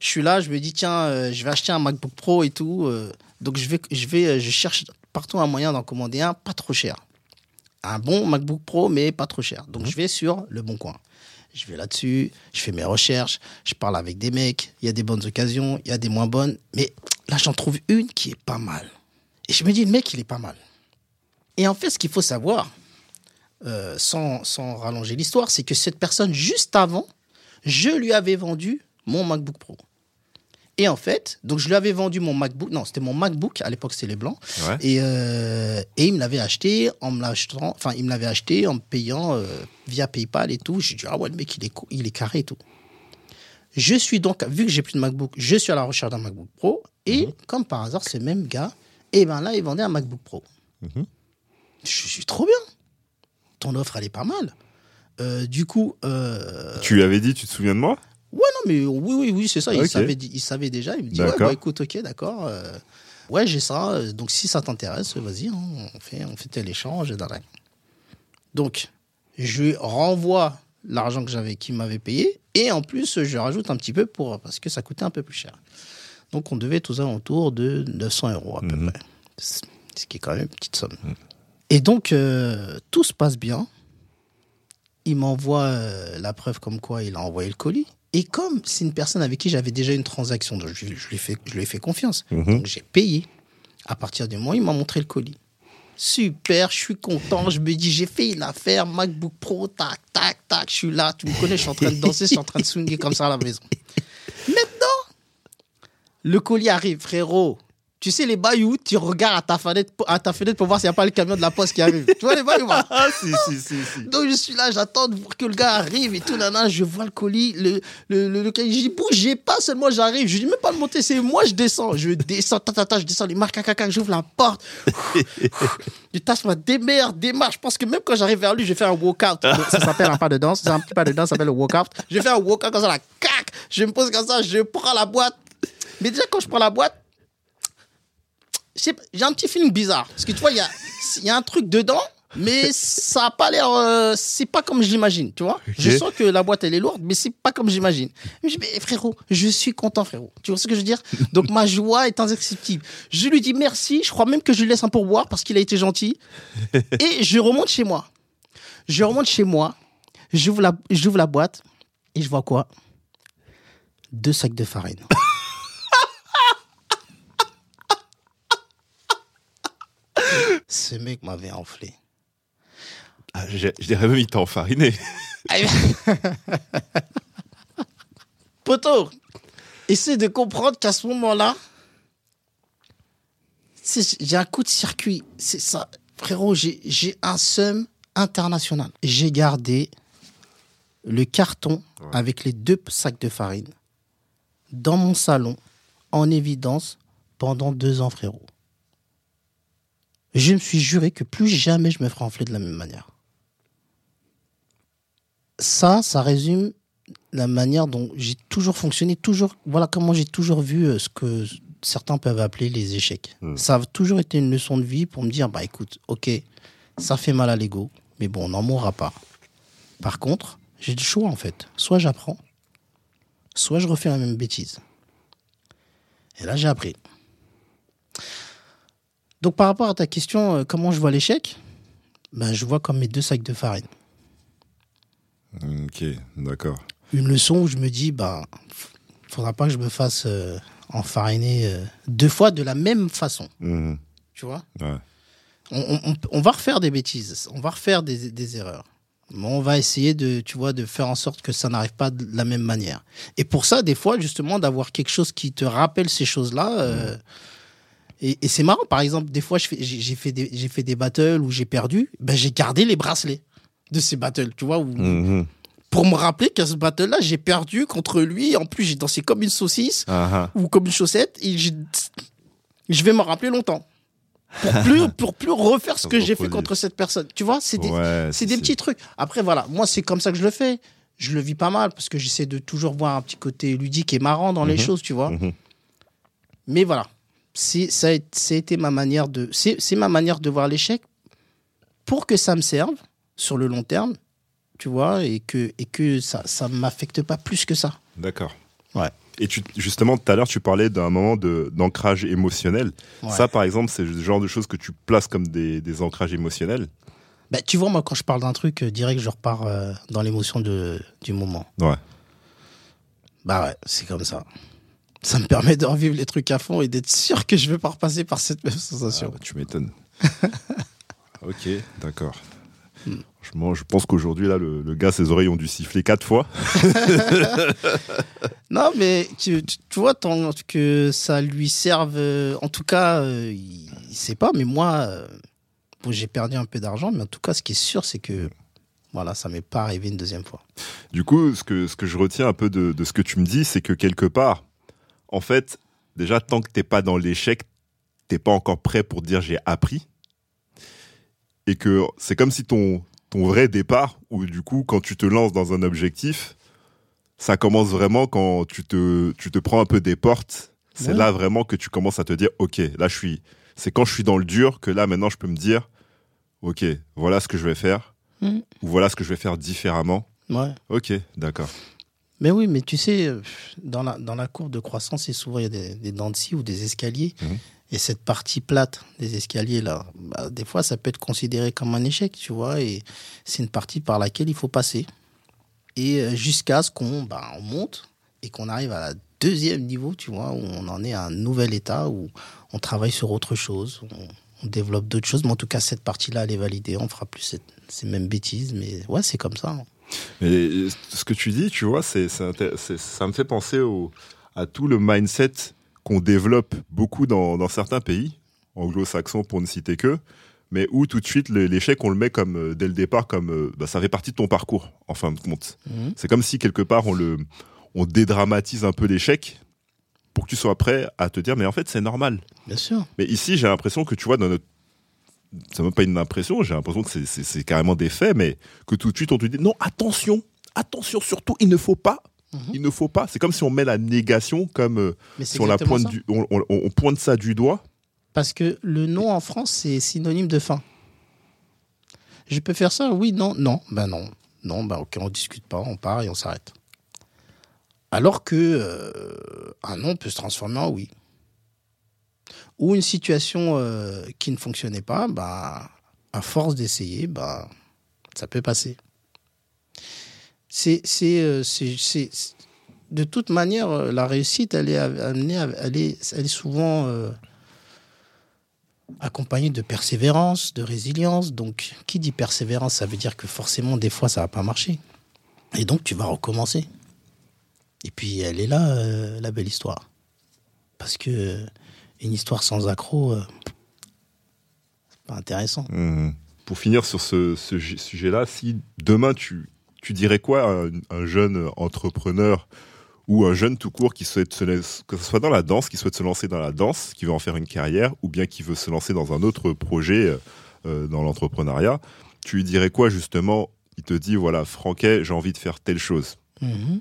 je suis là, je me dis tiens, euh, je vais acheter un MacBook Pro et tout, euh, donc je vais, je vais, euh, je cherche partout un moyen d'en commander un pas trop cher, un bon MacBook Pro mais pas trop cher. Donc je vais sur le Bon Coin. Je vais là-dessus, je fais mes recherches, je parle avec des mecs, il y a des bonnes occasions, il y a des moins bonnes, mais là j'en trouve une qui est pas mal. Et je me dis le mec il est pas mal. Et en fait ce qu'il faut savoir, euh, sans, sans rallonger l'histoire, c'est que cette personne, juste avant, je lui avais vendu mon MacBook Pro. Et en fait, donc je lui avais vendu mon MacBook, non, c'était mon MacBook, à l'époque c'était les blancs, Ouais. et, euh, et il me l'avait acheté en me l'achetant, enfin il me l'avait acheté en me payant euh, via PayPal et tout. J'ai dit, ah ouais, le mec il est, il est carré et tout. Je suis donc, vu que j'ai plus de MacBook, je suis à la recherche d'un MacBook Pro. Et comme par hasard, ce même gars, et ben là, il vendait un MacBook Pro. Mhm. Je suis trop bien. Ton offre, elle est pas mal. Euh, du coup, euh, Tu lui avais dit, tu te souviens de moi? Ouais, non, mais oui, oui, oui, c'est ça. Il, savait, il savait déjà. Il me dit, ouais, bah, écoute, ok, d'accord. euh, ouais, j'ai ça. Donc, si ça t'intéresse, vas-y, hein, on, fait, on fait tel échange. Donc, je lui renvoie l'argent que j'avais, qu'il m'avait payé. Et en plus, je rajoute un petit peu pour, parce que ça coûtait un peu plus cher. Donc, on devait aux alentours de 900 euros à peu Mhm. près. Ce ce qui est quand même une petite somme. Et donc, euh, tout se passe bien. Il m'envoie euh, la preuve comme quoi il a envoyé le colis. Et comme c'est une personne avec qui j'avais déjà une transaction, donc je, je lui, ai fait, je lui ai fait confiance. Mhm. Donc j'ai payé. À partir du moment où il m'a montré le colis. Super, je suis content. Je me dis, j'ai fait une affaire, MacBook Pro, tac, tac, tac. Je suis là, tu me connais, je suis en train de danser, je suis en train de swinguer comme ça à la maison. Maintenant, le colis arrive, frérot. Tu sais, les bails où tu regardes à ta fenêtre, à ta fenêtre pour voir s'il n'y a pas le camion de la poste qui arrive. Tu vois les bails où Ah, si, si, si, si. donc je suis là, j'attends voir que le gars arrive et tout, nana, je vois le colis, le, le, le, le colis, je dis, bougez pas, seulement j'arrive, je dis même pas de monter, c'est moi, je descends, je descends, ta, ta, ta, je descends les marques, caca, caca, j'ouvre la porte, je tasse ma démerde, démarre, je pense que même quand j'arrive vers lui, je faire un walkout, ça s'appelle un pas de danse, c'est un petit pas de danse, ça s'appelle le walkout, je faire un walkout comme ça, là, cac, je me pose comme ça, je prends la boîte, mais déjà quand je prends la boîte, j'ai un petit feeling bizarre. Parce que tu vois, il y a, y a un truc dedans, mais ça a pas l'air. euh, c'est pas comme j'imagine, tu vois. Je sens que la boîte, elle est lourde, mais c'est pas comme j'imagine. Mais mais frérot, je suis content, frérot. Tu vois ce que je veux dire? Donc ma joie est indescriptible. Je lui dis merci. Je crois même que je lui laisse un pourboire parce qu'il a été gentil. Et je remonte chez moi. Je remonte chez moi. J'ouvre la, j'ouvre la boîte et je vois quoi? Deux sacs de farine. Ce mec m'avait enflé. Ah, j'ai- je dirais même, il t'a enfariné. Poto, essaie de comprendre qu'à ce moment-là, j'ai un coup de circuit. C'est ça. Frérot, j'ai j'ai un seum international. J'ai gardé le carton avec les deux sacs de farine dans mon salon, en évidence, pendant deux ans, frérot. Je me suis juré que plus jamais je me ferai enfler de la même manière. Ça, ça résume la manière dont j'ai toujours fonctionné, toujours, voilà comment j'ai toujours vu euh, ce que certains peuvent appeler les échecs. Mm. Ça a toujours été une leçon de vie pour me dire, bah écoute, ok, ça fait mal à l'ego, mais bon, on n'en mourra pas. Par contre, j'ai du choix en fait. Soit j'apprends, soit je refais la même bêtise. Et là, j'ai appris. Donc par rapport à ta question, euh, comment je vois l'échec ben, Je vois comme mes deux sacs de farine. Ok, d'accord. une leçon où je me dis, bah, faudra pas que je me fasse euh, enfariner euh, deux fois de la même façon. Mhm. Tu vois? Ouais. on, on- on va refaire des bêtises, on va refaire des, des erreurs. Mais on va essayer de, tu vois, de faire en sorte que ça n'arrive pas de la même manière. Et pour ça, des fois, justement, d'avoir quelque chose qui te rappelle ces choses-là. euh, et et c'est marrant, par exemple, des fois, j'ai fait, des- fait des battles où j'ai perdu. Ben, j'ai gardé les bracelets de ces battles, tu vois, où, Mhm. pour me rappeler qu'à ce battle-là, j'ai perdu contre lui. En plus, j'ai dansé comme une saucisse Ah, ah. ou comme une chaussette. Et je vais m'en rappeler longtemps. Pour plus, pour plus refaire ce que j'ai fait contre cette personne. Tu vois, c'est des, Ouais, c'est des petits trucs. Après, voilà, moi, c'est comme ça que je le fais. Je le vis pas mal parce que j'essaie de toujours voir un petit côté ludique et marrant dans les Mhm. choses, tu vois. Mhm. Mais voilà, c'est, ça, a, ça a été ma manière de, c'est, ma manière de voir l'échec pour que ça me serve sur le long terme, tu vois, et que, et que ça, ça m'affecte pas plus que ça. D'accord. Ouais. Et tu, justement, tout à l'heure, tu parlais d'un moment d'ancrage émotionnel. Ouais. Ça, par exemple, c'est le genre de choses que tu places comme des, des ancrages émotionnels? Bah, tu vois, moi, quand je parle d'un truc, euh, direct, je repars euh, dans l'émotion du moment. Ouais. Bah ouais, c'est comme ça. Ça me permet de revivre les trucs à fond et d'être sûr que je vais pas repasser par cette même Ah, sensation. bah, tu m'étonnes. ok, d'accord. Hmm. Franchement, je pense qu'aujourd'hui, là, le, le gars, ses oreilles ont dû siffler quatre fois. Non, mais tu, tu, tu vois, tant que ça lui serve, euh, en tout cas, euh, il, il sait pas, mais moi, euh, bon, j'ai perdu un peu d'argent, mais en tout cas, ce qui est sûr, c'est que Voilà, ça m'est pas arrivé une deuxième fois. Du coup, ce que, ce que je retiens un peu de, de ce que tu me dis, c'est que quelque part, en fait, déjà, tant que t'es pas dans l'échec, t'es pas encore prêt pour dire j'ai appris. Et que c'est comme si ton, ton vrai départ, ou du coup, quand tu te lances dans un objectif, ça commence vraiment quand tu te, tu te prends un peu des portes. C'est Ouais. là vraiment que tu commences à te dire, OK, là, je suis, c'est quand je suis dans le dur que là, maintenant, je peux me dire, OK, voilà ce que je vais faire, Mm. ou voilà ce que je vais faire différemment. Ouais. Ok, d'accord. Mais oui, mais tu sais, euh, dans la, dans la courbe de croissance, c'est souvent il y a des, des dents de scie ou des escaliers. Mhm. Et cette partie plate des escaliers, là, bah, des fois, ça peut être considéré comme un échec, tu vois. Et c'est une partie par laquelle il faut passer. Et euh, jusqu'à ce qu'on bah, on monte et qu'on arrive à la deuxième niveau, tu vois, où on en est à un nouvel état, où on travaille sur autre chose, on, on développe d'autres choses. Mais en tout cas, cette partie-là, elle est validée. On fera plus cette- ces mêmes bêtises. Mais ouais, c'est comme ça. hein. Mais euh, ce que tu dis, tu vois, c'est, c'est- ça me fait penser au, à tout le mindset qu'on développe beaucoup dans, dans certains pays, anglo-saxons pour ne citer que, mais où tout de suite l'échec, on le met comme euh, dès le départ, comme euh, bah, ça fait partie de ton parcours, en fin de compte. Mhm. C'est comme si quelque part on le, on dédramatise un peu l'échec pour que tu sois prêt à te dire, mais en fait c'est normal. Bien sûr. Mais ici, j'ai l'impression que tu vois, dans notre. C'est même pas une impression, j'ai l'impression que c'est- carrément des faits, mais que tout de suite on te dit non, attention, attention, surtout, il ne faut pas. Mhm. Il ne faut pas. C'est comme si on met la négation, comme euh, on, la pointe ça. du, on, on- on pointe ça du doigt. Parce que le non en France, c'est synonyme de fin. Je peux faire ça? Oui, non, non. Ben non. Non, ben ok, on discute pas, on part et on s'arrête. Alors que euh, un non peut se transformer en oui. Ou une situation euh, qui ne fonctionnait pas, bah, à force d'essayer, bah, ça peut passer. C'est, euh, de toute manière, euh, la réussite, elle est amenée, elle est, elle est souvent accompagnée de persévérance, de résilience. Donc, qui dit persévérance, ça veut dire que forcément, des fois, ça va pas marcher. Et donc, tu vas recommencer. Et puis, elle est là, la belle histoire. Parce que une histoire sans accroc, euh, c'est pas intéressant. Mhm. Pour finir sur ce, sujet-là, si demain tu, tu dirais quoi à un, un jeune entrepreneur ou un jeune tout court qui souhaite se que ce soit dans la danse, qui souhaite se lancer dans la danse, qui veut en faire une carrière, ou bien qui veut se lancer dans un autre projet euh, euh, dans l'entrepreneuriat, tu lui dirais quoi justement? Il te dit voilà, Franquet, j'ai envie de faire telle chose. Mhm.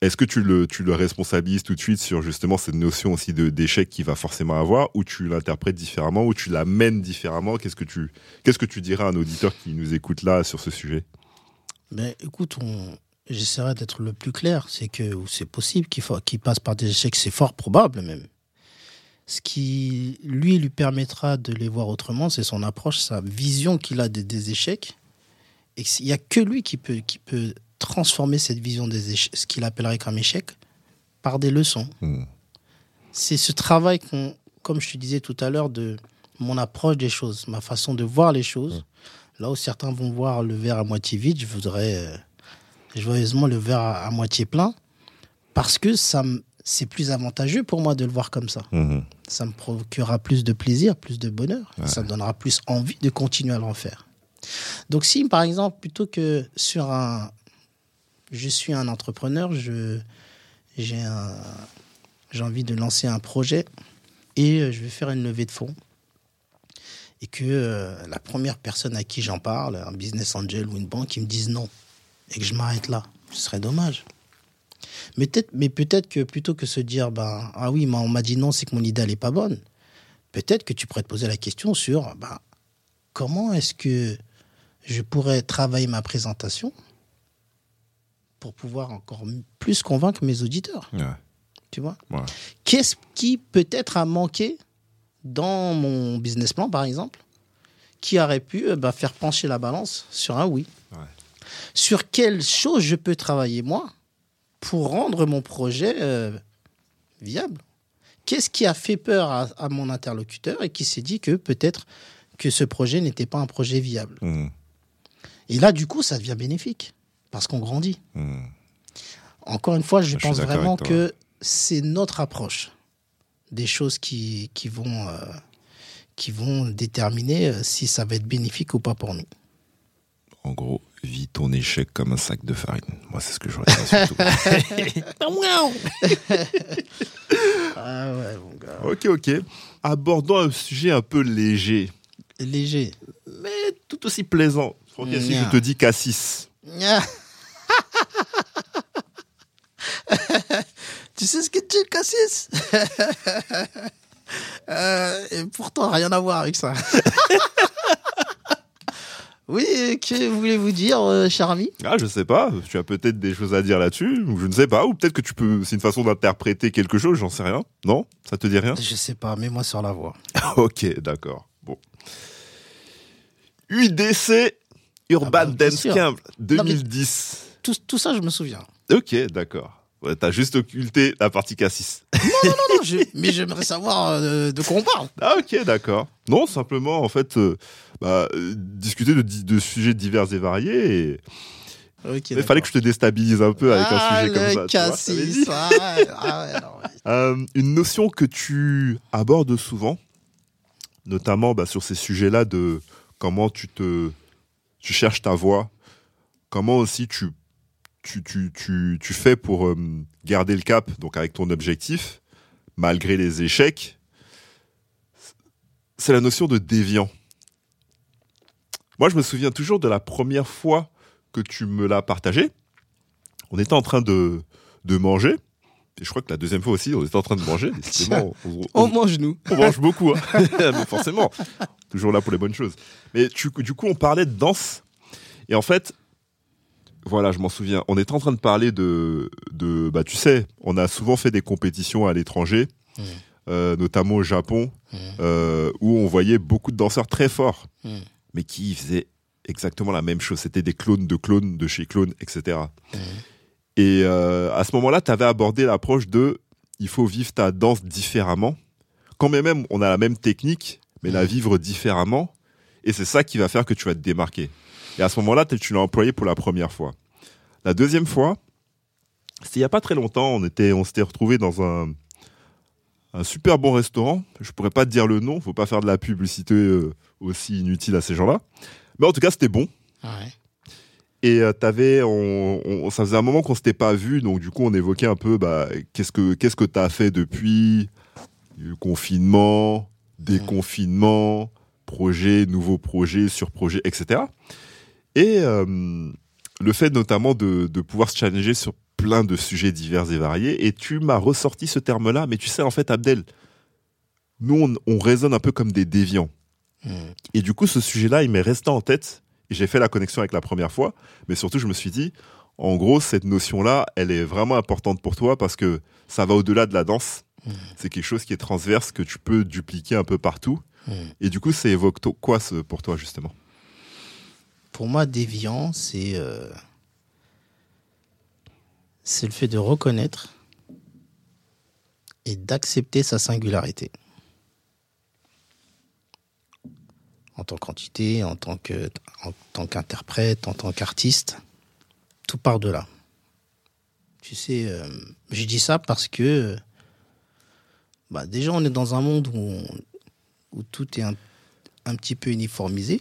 Est-ce que tu le, responsabilises tout de suite sur justement cette notion aussi de d'échec qu'il va forcément avoir, ou tu l'interprètes différemment, ou tu l'amènes différemment? Qu'est-ce que tu qu'est-ce que tu dirais à un auditeur qui nous écoute là sur ce sujet? Ben, écoute, on... j'essaierai d'être le plus clair. C'est que c'est possible qu'il passe par des échecs, c'est fort probable même. Ce qui, lui, lui permettra de les voir autrement, c'est son approche, sa vision qu'il a des, des échecs. Et il n'y a que lui qui peut, qui peut transformer cette vision des échecs, ce qu'il appellerait comme échec, par des leçons. Hmm. C'est ce travail, qu'on, comme je te disais tout à l'heure, de mon approche des choses, ma façon de voir les choses. Là où certains vont voir le verre à moitié vide, je voudrais euh, joyeusement le verre à, à moitié plein, parce que ça c'est plus avantageux pour moi de le voir comme ça. Mhm. Ça me procurera plus de plaisir, plus de bonheur. Ça me donnera plus envie de continuer à le refaire. Donc si, par exemple, plutôt que sur un... Je suis un entrepreneur, j'ai, envie de lancer un projet et euh, je vais faire une levée de fonds. Et que euh, la première personne à qui j'en parle, un business angel ou une banque, ils me disent non. Et que je m'arrête là. Ce serait dommage. Mais peut-être, que plutôt que se dire, ben, ah oui, on m'a dit non, c'est que mon idée, elle est pas bonne. Peut-être que tu pourrais te poser la question sur, ben, comment est-ce que je pourrais travailler ma présentation pour pouvoir encore plus convaincre mes auditeurs, Ouais. tu vois? Ouais. Qu'est-ce qui peut-être a manqué dans mon business plan, par exemple, qui aurait pu euh, ben, faire pencher la balance sur un oui? Ouais. Sur quelle chose je peux travailler, moi, pour rendre mon projet euh, viable? Qu'est-ce qui a fait peur à, à mon interlocuteur et qui s'est dit que peut-être que ce projet n'était pas un projet viable? Mhm. Et là, du coup, ça devient bénéfique parce qu'on grandit. Mhm. Encore une fois, je, pense vraiment que c'est notre approche des choses qui, qui, vont, euh, qui vont déterminer euh, si ça va être bénéfique ou pas pour nous. En gros. vis ton échec comme un sac de farine. Moi, c'est ce que je retiens surtout. Ah ouais, mon gars. ok, ok. Abordons un sujet un peu léger, Léger. mais tout aussi plaisant. Franck, si je te dis Cassis. Tu sais ce que tu Cassis Euh, Et pourtant, rien à voir avec ça. oui, que voulez-vous dire, euh, cher ami? Ah, je sais pas. Tu as peut-être des choses à dire là-dessus, ou je ne sais pas. Ou peut-être que tu peux. C'est une façon d'interpréter quelque chose. J'en sais rien. Non? Ça te dit rien? Je sais pas, mets-moi sur la voie. Ok, d'accord. Bon. UDC Urban Ah bah, Dance. Camp mais- 2010. Tout, tout ça, je me souviens. Ok, d'accord. Ouais, T'as juste occulté la partie Cassis. Non, non, je- mais j'aimerais savoir euh, de quoi on parle. Ah ok, d'accord. Non, simplement, en fait, euh, bah, euh, discuter de, sujets divers et variés. Et... Ok, Il fallait que je te déstabilise un peu avec ah, un sujet comme le ça. tu vois, cassis. Ah, ouais, ah non. Euh, une notion que tu abordes souvent, notamment bah, sur ces sujets-là de comment tu te, tu cherches ta voie, comment aussi tu, tu, tu, tu, fais pour euh, garder le cap, donc avec ton objectif, malgré les échecs. C'est la notion de déviant. Moi, je me souviens toujours de la première fois que tu me l'as partagé. On était en train de, de manger. Et je crois que la deuxième fois aussi, on était en train de manger. On, on- On mange nous. on mange beaucoup. hein. Mais forcément. Toujours là pour les bonnes choses. Mais tu- du coup, on parlait de danse. Et en fait, voilà, je m'en souviens. On était en train de parler de, de. Bah, tu sais, on a souvent fait des compétitions à l'étranger, Mm. euh, notamment au Japon, Mm. euh, où on voyait beaucoup de danseurs très forts, Mm. mais qui faisaient exactement la même chose. C'était des clones de clones de chez clones, etc. Et euh, à ce moment-là, tu avais abordé l'approche de il faut vivre ta danse différemment. Quand même on a la même technique, mais la vivre différemment. Et c'est ça qui va faire que tu vas te démarquer. Et à ce moment-là, tu l'as employé pour la première fois. La deuxième fois, c'était il n'y a pas très longtemps. On, était, on s'était retrouvé dans un, un super bon restaurant. Je pourrais pas te dire le nom, faut pas faire de la publicité euh, aussi inutile à ces gens-là. Mais en tout cas, c'était bon. Ouais. Et euh, t'avais, on, on- ça faisait un moment qu'on s'était pas vu, donc du coup on évoquait un peu, bah, qu'est-ce que qu'est-ce que t'as fait depuis? Le confinement, déconfinement, projet, nouveaux projets, surprojets, etc. Et euh, le fait notamment de, de pouvoir se challenger sur plein de sujets divers et variés. Et tu m'as ressorti ce terme-là, mais tu sais en fait Abdel, nous on, on raisonne un peu comme des déviants. Mm. Et du coup, ce sujet-là, il m'est resté en tête. J'ai fait la connexion avec la première fois. Mais surtout, je me suis dit, en gros, cette notion-là, elle est vraiment importante pour toi parce que ça va au-delà de la danse. Mm. C'est quelque chose qui est transverse, que tu peux dupliquer un peu partout. Mm. Et du coup, ça évoque quoi ce- pour toi, justement? Pour moi, déviant, c'est euh, c'est le fait de reconnaître et d'accepter sa singularité. En tant qu'entité, en tant que en tant qu'interprète, en tant qu'artiste, tout part de là. Tu sais, euh, je dis ça parce que bah, déjà on est dans un monde où, on- où tout est un, un petit peu uniformisé.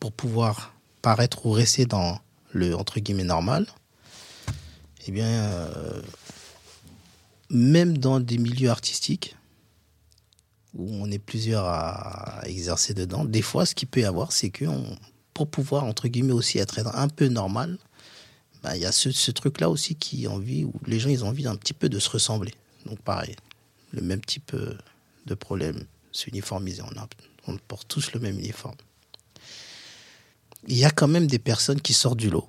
Pour pouvoir paraître ou rester dans le entre guillemets normal, eh bien, euh, même dans des milieux artistiques où on est plusieurs à exercer dedans, des fois, ce qu'il peut y avoir, c'est que pour pouvoir entre guillemets aussi être un peu normal, bah, il y a ce, truc-là aussi qui a envie, où les gens ils ont envie un petit peu de se ressembler. Donc pareil, le même type euh, de problème, s'uniformiser. On, on porte tous le même uniforme il y a quand même des personnes qui sortent du lot.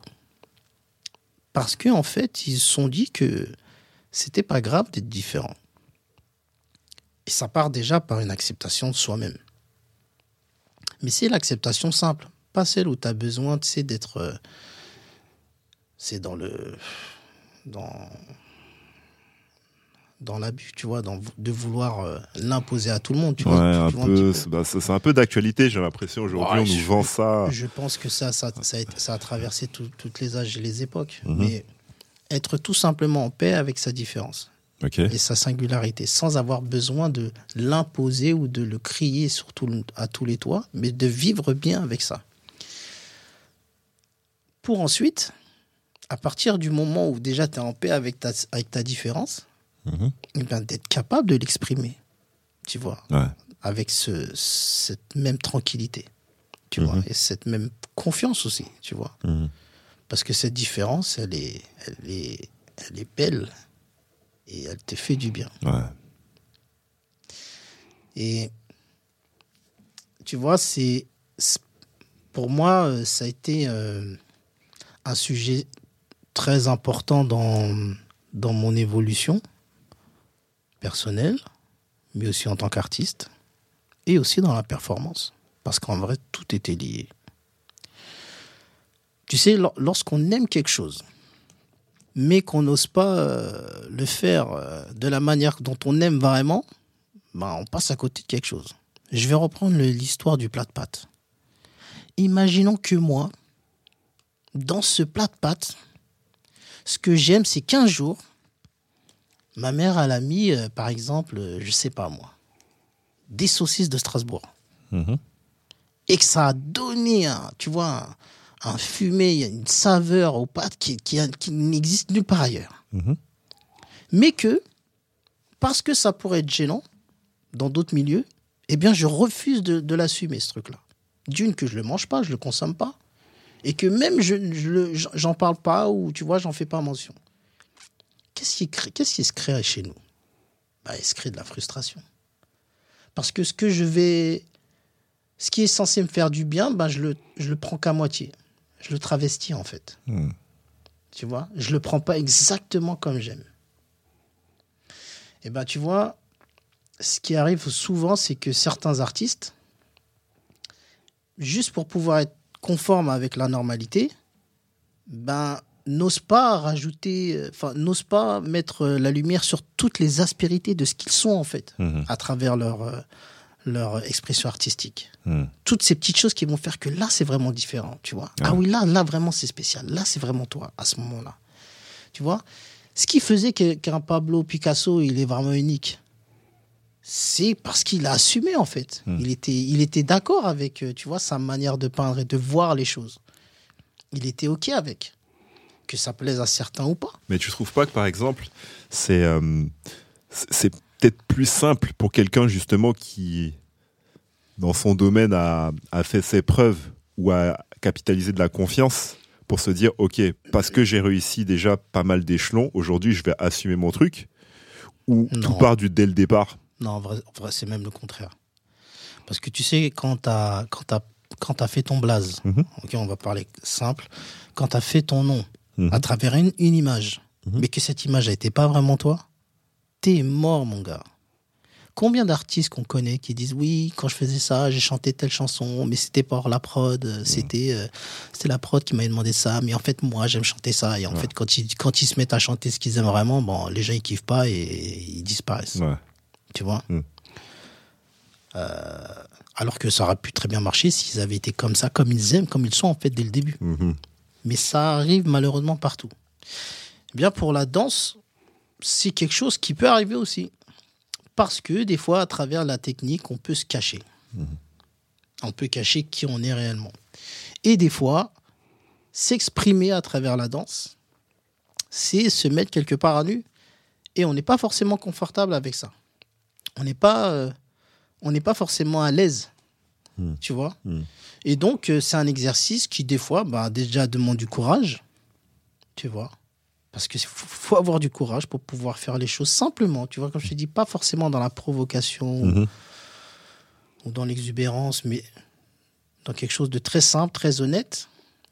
Parce qu'en en fait, ils se sont dit que c'était pas grave d'être différent. Et ça part déjà par une acceptation de soi-même. Mais c'est l'acceptation simple, pas celle où tu as besoin, tu sais, d'être. euh, c'est dans le. Dans. Dans l'abus, tu vois, dans, de vouloir euh, l'imposer à tout le monde. Tu Ouais, vois, un tu vois peu. C'est bah, c'est- un peu d'actualité, j'ai l'impression. Aujourd'hui, Ouais, on nous vend ça. Je pense que ça, ça, ça, a, été- ça a traversé tout- toutes les âges et les époques. Mhm. Mais être tout simplement en paix avec sa différence Et sa singularité, sans avoir besoin de l'imposer ou de le crier sur tout à tous les toits, mais de vivre bien avec ça. Pour ensuite, à partir du moment où déjà tu es en paix avec ta, avec ta différence, Mhm. eh ben, d'être capable de l'exprimer, tu vois, Ouais. avec ce, cette même tranquillité, tu Mhm. vois, et cette même confiance aussi, tu vois. Mhm. Parce que cette différence, elle est, elle est, elle est belle et elle te fait du bien. Ouais. Et tu vois, c'est pour moi, euh, ça a été euh, un sujet très important dans, dans mon évolution personnelle, mais aussi en tant qu'artiste, et aussi dans la performance. Parce qu'en vrai, tout était lié. Tu sais, lor- lorsqu'on aime quelque chose, mais qu'on n'ose pas euh, le faire euh, de la manière dont on aime vraiment, ben, on passe à côté de quelque chose. Je vais reprendre l'histoire du plat de pâtes. Imaginons que moi, dans ce plat de pâtes, ce que j'aime, c'est qu'un jour, ma mère, elle a mis, euh, par exemple, euh, je sais pas moi, des saucisses de Strasbourg. Mhm. Et que ça a donné, un, tu vois, un, fumé, il y a une saveur aux pâtes qui, qui, qui n'existe nulle part ailleurs. Mhm. Mais que, parce que ça pourrait être gênant dans d'autres milieux, eh bien, je refuse de, de l'assumer, ce truc-là. D'une, que je le mange pas, je le consomme pas. Et que même je, j'en parle pas ou, tu vois, j'en fais pas mention. Qu'est-ce qui, crée- qu'est-ce qui se crée chez nous? Bah, Il se crée de la frustration. Parce que ce que je vais. Ce qui est censé me faire du bien, bah, je, le, je le prends qu'à moitié. Je le travestis, en fait. Mhm. Tu vois Je le prends pas exactement comme j'aime. Et ben, tu vois, ce qui arrive souvent, c'est que certains artistes, juste pour pouvoir être conformes avec la normalité, ben, n'osent pas rajouter, euh, enfin, n'osent pas mettre euh, la lumière sur toutes les aspérités de ce qu'ils sont, en fait, Mhm. à travers leur, euh, leur expression artistique Mhm. toutes ces petites choses qui vont faire que là, c'est vraiment différent, tu vois. Ah oui, là, là, vraiment, c'est spécial. Là, c'est vraiment toi, à ce moment-là. Tu vois? Ce qui faisait qu'un Pablo Picasso, il est vraiment unique, c'est parce qu'il a assumé, en fait. Hmm. Il était, il était d'accord avec, euh, tu vois, sa manière de peindre et de voir les choses. Il était OK avec. Que ça plaise à certains ou pas. Mais tu trouves pas que par exemple, c'est euh, c'est peut-être plus simple pour quelqu'un justement qui, dans son domaine, a, a fait ses preuves ou a capitalisé de la confiance pour se dire, ok, parce que j'ai réussi déjà pas mal d'échelons, aujourd'hui je vais assumer mon truc, ou Non. tout part du dès le départ? Non, en vrai, c'est même le contraire. Parce que tu sais, quand tu as, quand quand fait ton blaze, Mhm. ok, on va parler simple, quand tu as fait ton nom Mhm. à travers une, une image, Mhm. mais que cette image n'était pas vraiment toi, t'es mort, mon gars. Combien d'artistes qu'on connaît qui disent oui, quand je faisais ça, j'ai chanté telle chanson, mais c'était pas la prod, euh, c'était euh, c'était la prod qui m'avait demandé ça, mais en fait moi j'aime chanter ça et en Ouais. fait quand ils quand ils se mettent à chanter ce qu'ils aiment vraiment, bon les gens ils kiffent pas et ils disparaissent Ouais. tu vois? Mm. Euh, alors que ça aurait pu très bien marcher s'ils avaient été comme ça, comme ils aiment, comme ils sont en fait dès le début. Mhm. Mais ça arrive malheureusement partout. Eh Bien pour la danse, c'est quelque chose qui peut arriver aussi. Parce que des fois, à travers la technique, on peut se cacher. On peut cacher qui on est réellement. Et des fois, s'exprimer à travers la danse, c'est se mettre quelque part à nu. Et on n'est pas forcément confortable avec ça. On n'est pas, euh, on n'est pas forcément à l'aise. Mm. Tu vois Mm. Et donc, euh, c'est un exercice qui, des fois, bah, déjà demande du courage. Tu vois Parce qu'il faut, faut avoir du courage pour pouvoir faire les choses simplement. Tu vois, comme je te dis, pas forcément dans la provocation Mhm. ou dans l'exubérance, mais dans quelque chose de très simple, très honnête.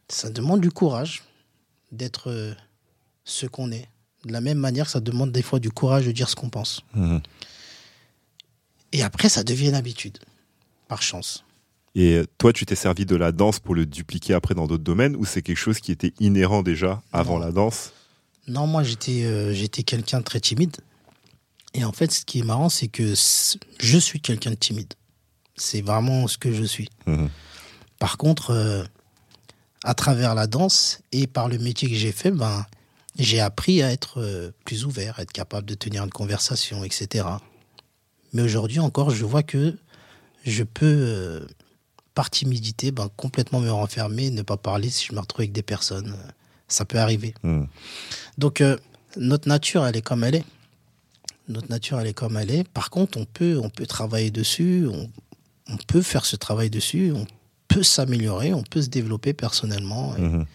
Ça demande du courage d'être euh, ce qu'on est. De la même manière, ça demande des fois du courage de dire ce qu'on pense. Mhm. Et après, ça devient une habitude, par chance. Et toi, tu t'es servi de la danse pour le dupliquer après dans d'autres domaines, ou c'est quelque chose qui était inhérent déjà avant Non. la danse? Non, moi, j'étais euh, j'étais quelqu'un de très timide. Et en fait, ce qui est marrant, c'est que je suis quelqu'un de timide. C'est vraiment ce que je suis. Mhm. Par contre, euh, à travers la danse et par le métier que j'ai fait, ben, j'ai appris à être euh, plus ouvert, à être capable de tenir une conversation, etc. Mais aujourd'hui encore, je vois que je peux par timidité, ben, complètement me renfermer, ne pas parler si je me retrouve avec des personnes. Ça peut arriver. Hmm. Donc, euh, notre nature, elle est comme elle est. Notre nature, elle est comme elle est. Par contre, on peut, on peut travailler dessus, on, on peut faire ce travail dessus, on peut s'améliorer, on peut se développer personnellement. Et- Mhm.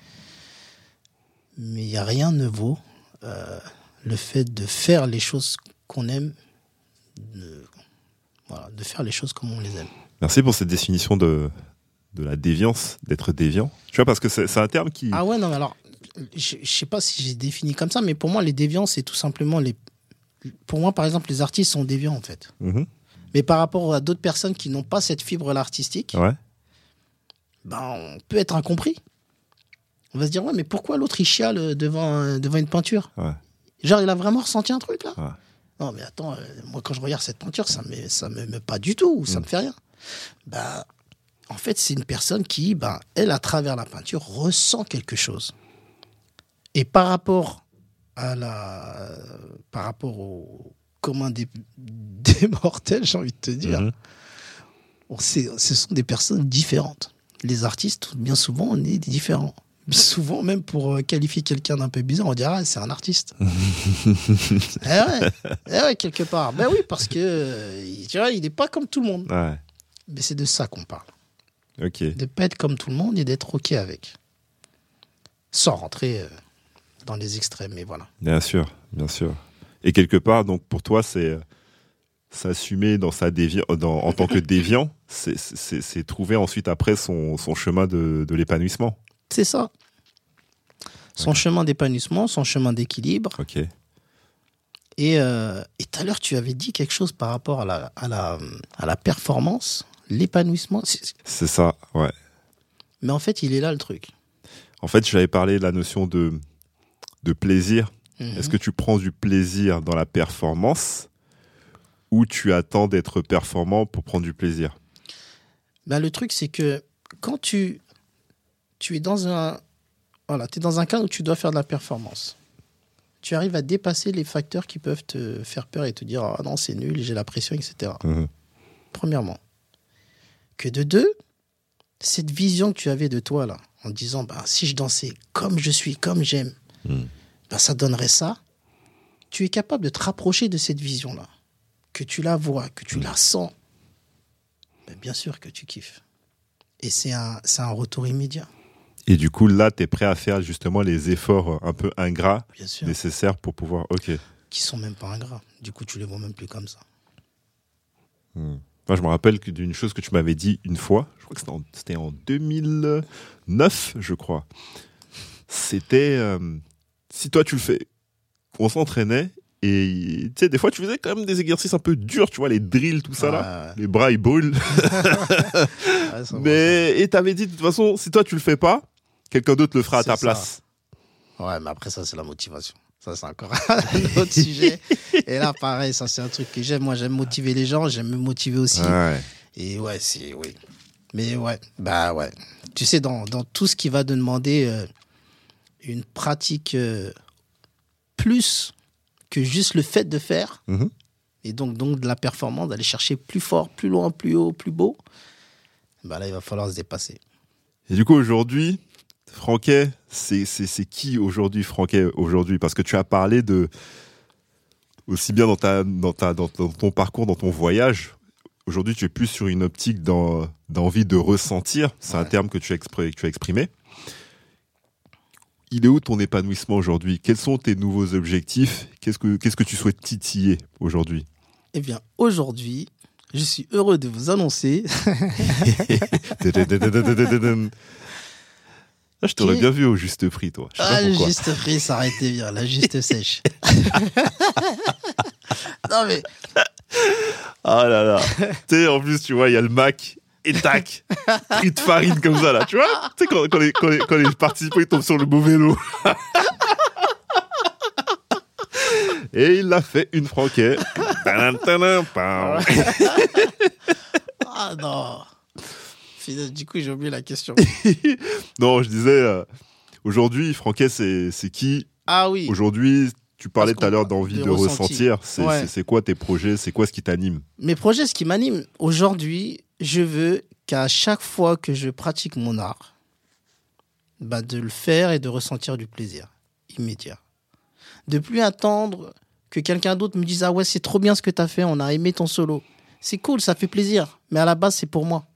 Mais il n'y a rien ne vaut euh, le fait de faire les choses qu'on aime, de, voilà, de faire les choses comme on les aime. Merci pour cette définition de, de la déviance, d'être déviant. Tu vois, parce que c'est c'est un terme qui. Ah ouais, non, mais alors, je ne sais pas si j'ai défini comme ça, mais pour moi, les déviants, c'est tout simplement les. Pour moi, par exemple, les artistes sont déviants, en fait. Mhm. Mais par rapport à d'autres personnes qui n'ont pas cette fibre-là artistique, Ouais. ben, on peut être incompris. On va se dire, ouais, mais pourquoi l'autre il chiale devant, devant une peinture Ouais. Genre, il a vraiment ressenti un truc là Ouais. Non, mais attends, euh, moi quand je regarde cette peinture, ça me, ça me met pas du tout, ça Mm. me fait rien. Bah, en fait, c'est une personne qui, ben, elle, à travers la peinture, ressent quelque chose. Et par rapport à la. Par rapport au commun des, des mortels, j'ai envie de te dire, on sait- ce sont des personnes différentes. Les artistes, bien souvent, on est différents. Souvent, même pour euh, qualifier quelqu'un d'un peu bizarre, on dirait ah, c'est un artiste. eh, ouais, eh ouais, quelque part. Ben oui, parce que euh, tu vois, il n'est pas comme tout le monde. Ouais. Mais c'est de ça qu'on parle. Ok. De pas être comme tout le monde et d'être OK avec. Sans rentrer euh, dans les extrêmes, mais voilà. Bien sûr, bien sûr. Et quelque part, donc pour toi, c'est euh, s'assumer dans sa dévi- euh, dans, en tant que déviant, c'est- trouver ensuite après son, son chemin de, de l'épanouissement. C'est ça. Son chemin d'épanouissement, son chemin d'équilibre. Ok. Et euh, et tout à l'heure, tu avais dit quelque chose par rapport à la, à la, à la performance, l'épanouissement. C'est- C'est ça, ouais. Mais en fait, il est là le truc. En fait, j'avais parlé de la notion de, de plaisir. Mhm. Est-ce que tu prends du plaisir dans la performance ou tu attends d'être performant pour prendre du plaisir? Ben, le truc, c'est que quand tu, tu es dans un, voilà, es dans un cadre où tu dois faire de la performance, tu arrives à dépasser les facteurs qui peuvent te faire peur et te dire Ah non, c'est nul, j'ai la pression, etc. Mhm. Premièrement. Que de deux, cette vision que tu avais de toi, là, en disant ben, si je dansais comme je suis, comme j'aime, Ben, ça donnerait ça. Tu es capable de te rapprocher de cette vision-là. Que tu la vois, que tu la sens. Ben, bien sûr que tu kiffes. Et c'est un, c'est un retour immédiat, Et du coup, là, tu es prêt à faire justement les efforts un peu ingrats nécessaires pour pouvoir. Ok. Qui sont même pas ingrats. Du coup, tu les vois même plus comme ça. Hmm. Moi, je me rappelle d'une chose que tu m'avais dit une fois, je crois que c'était en, en 2009, je crois. C'était euh, si toi tu le fais, on s'entraînait et tu sais, des fois tu faisais quand même des exercices un peu durs, tu vois, les drills, tout ça là. Ouais, Les bras ils brûlent. ouais, Mais, et t'avais dit de toute façon, si toi tu le fais pas, quelqu'un d'autre le fera à ta ça. place. Ouais, mais après, ça, c'est la motivation. Ça, c'est encore un autre sujet. Et là, pareil, ça, c'est un truc que j'aime. Moi, j'aime motiver les gens, j'aime me motiver aussi. Ouais. Et ouais, c'est. Oui. Mais ouais, bah ouais. Tu sais, dans, dans tout ce qui va te demander euh, une pratique euh, plus que juste le fait de faire, Mhm. et donc, donc de la performance, d'aller chercher plus fort, plus loin, plus haut, plus beau, bah là, il va falloir se dépasser. Et du coup, aujourd'hui, Franquet, c'est qui aujourd'hui, Franquet, aujourd'hui? Parce que tu as parlé de. Aussi bien dans, ta, dans, ta, dans, dans ton parcours, dans ton voyage, aujourd'hui, tu es plus sur une optique d'en- d'envie de ressentir. C'est un terme que tu, as exprimé, que tu as exprimé. Il est où ton épanouissement aujourd'hui? Quels sont tes nouveaux objectifs? Qu'est-ce que Qu'est-ce que tu souhaites titiller aujourd'hui? Eh bien, aujourd'hui, je suis heureux de vous annoncer. Je t'aurais bien vu au juste prix, toi. Je sais pas Ah, le juste prix, ça aurait été bien, la juste sèche. non, mais Ah là là. tu sais, en plus, tu vois, il y a le Mac et tac, prix de farine comme ça, là. Tu vois? Tu sais, quand, quand, les, quand, les, quand les participants ils tombent sur le mauvais lot. et il l'a fait une franquette. Ah non. Du coup, j'ai oublié la question. non, je disais, euh, aujourd'hui, Franquet, c'est qui? Ah oui. Aujourd'hui, tu parlais tout à l'heure d'envie de de, ressenti. ressentir. C'est Ouais. c'est- c'est quoi tes projets? C'est quoi ce qui t'anime? Mes projets, ce qui m'anime aujourd'hui, je veux qu'à chaque fois que je pratique mon art, bah, de le faire et de ressentir du plaisir immédiat. De plus attendre que quelqu'un d'autre me dise Ah ouais, c'est trop bien ce que tu as fait, on a aimé ton solo. C'est cool, ça fait plaisir, mais à la base, c'est pour moi.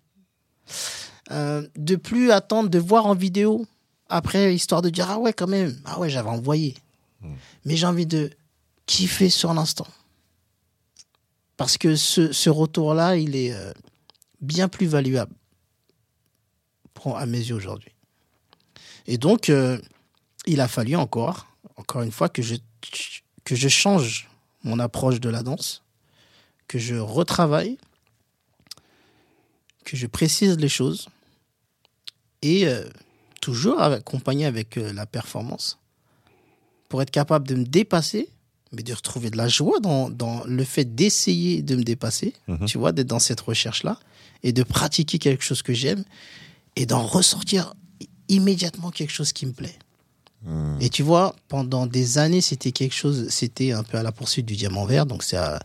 Euh, de plus attendre de voir en vidéo après, histoire de dire Ah ouais, quand même, ah ouais, j'avais envoyé. Mais j'ai envie de kiffer sur l'instant. Parce que ce, ce retour-là, il est euh, bien plus valuable pour, à mes yeux aujourd'hui. Et donc, euh, il a fallu encore, encore une fois, que je, que je change mon approche de la danse, que je retravaille, que je précise les choses, et euh, toujours accompagné avec euh, la performance, pour être capable de me dépasser, mais de retrouver de la joie dans, dans le fait d'essayer de me dépasser, Mhm. tu vois, d'être dans cette recherche-là, et de pratiquer quelque chose que j'aime, et d'en ressortir immédiatement quelque chose qui me plaît. Et tu vois, pendant des années, c'était quelque chose, c'était un peu à la poursuite du diamant vert, donc c'est à-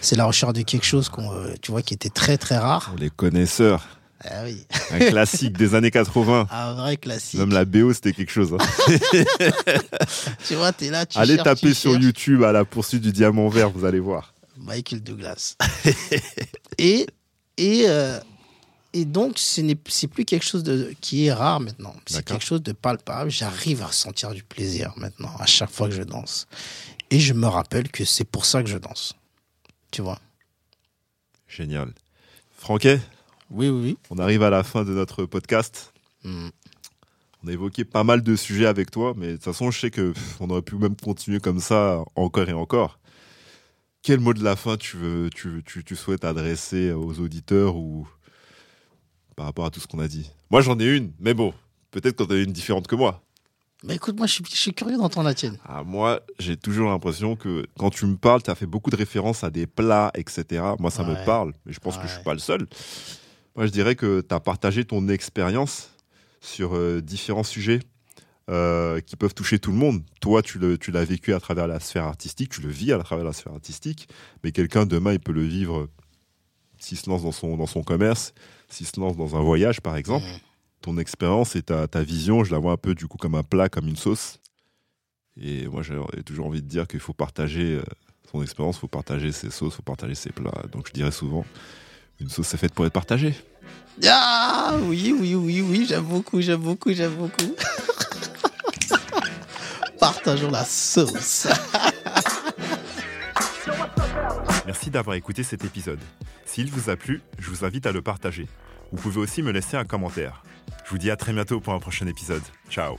c'est la recherche de quelque chose qu'on, euh, tu vois, qui était très très rare. Pour les connaisseurs, Ah oui, un classique des années 80. un vrai classique. Même la BO, c'était quelque chose. hein. Tu vois, t'es là, tu Allez cherches, taper tu sur cherches. YouTube à la poursuite du diamant vert, vous allez voir. Michael Douglas. et et euh, et donc ce n'est c'est plus quelque chose de qui est rare maintenant. C'est quelque chose de palpable. J'arrive à ressentir du plaisir maintenant à chaque fois que je danse. Et je me rappelle que c'est pour ça que je danse. Tu vois? Génial. Franquet, Oui oui oui. on arrive à la fin de notre podcast. Hmm. On a évoqué pas mal de sujets avec toi, mais de toute façon, je sais que pff, on aurait pu même continuer comme ça encore et encore. Quel mot de la fin tu veux, tu, tu, tu souhaites adresser aux auditeurs ou par rapport à tout ce qu'on a dit? Moi, j'en ai une, mais bon, peut-être qu'on a une différente que moi. Bah écoute, moi je suis, je suis curieux d'entendre la tienne. Ah, moi, j'ai toujours l'impression que quand tu me parles, tu as fait beaucoup de références à des plats, etc. Moi, ça me parle, mais je pense que je suis Ouais. pas le seul. Moi, je dirais que tu as partagé ton expérience sur euh, différents sujets euh, qui peuvent toucher tout le monde. Toi, tu le- tu l'as vécu à travers la sphère artistique, tu le vis à travers la sphère artistique, mais quelqu'un demain, il peut le vivre s'il se lance dans son, dans son commerce, s'il se lance dans un voyage, par exemple. Mhm. Ton expérience et ta, ta vision, je la vois un peu du coup comme un plat, comme une sauce. Et moi, j'ai toujours envie de dire qu'il faut partager euh, son expérience, il faut partager ses sauces, il faut partager ses plats. Donc je dirais souvent, une sauce, c'est faite pour être partagée. Ah oui oui oui oui, j'aime beaucoup, j'aime beaucoup, j'aime beaucoup. Partageons la sauce. Merci d'avoir écouté cet épisode. S'il vous a plu, je vous invite à le partager. Vous pouvez aussi me laisser un commentaire. Je vous dis à très bientôt pour un prochain épisode. Ciao.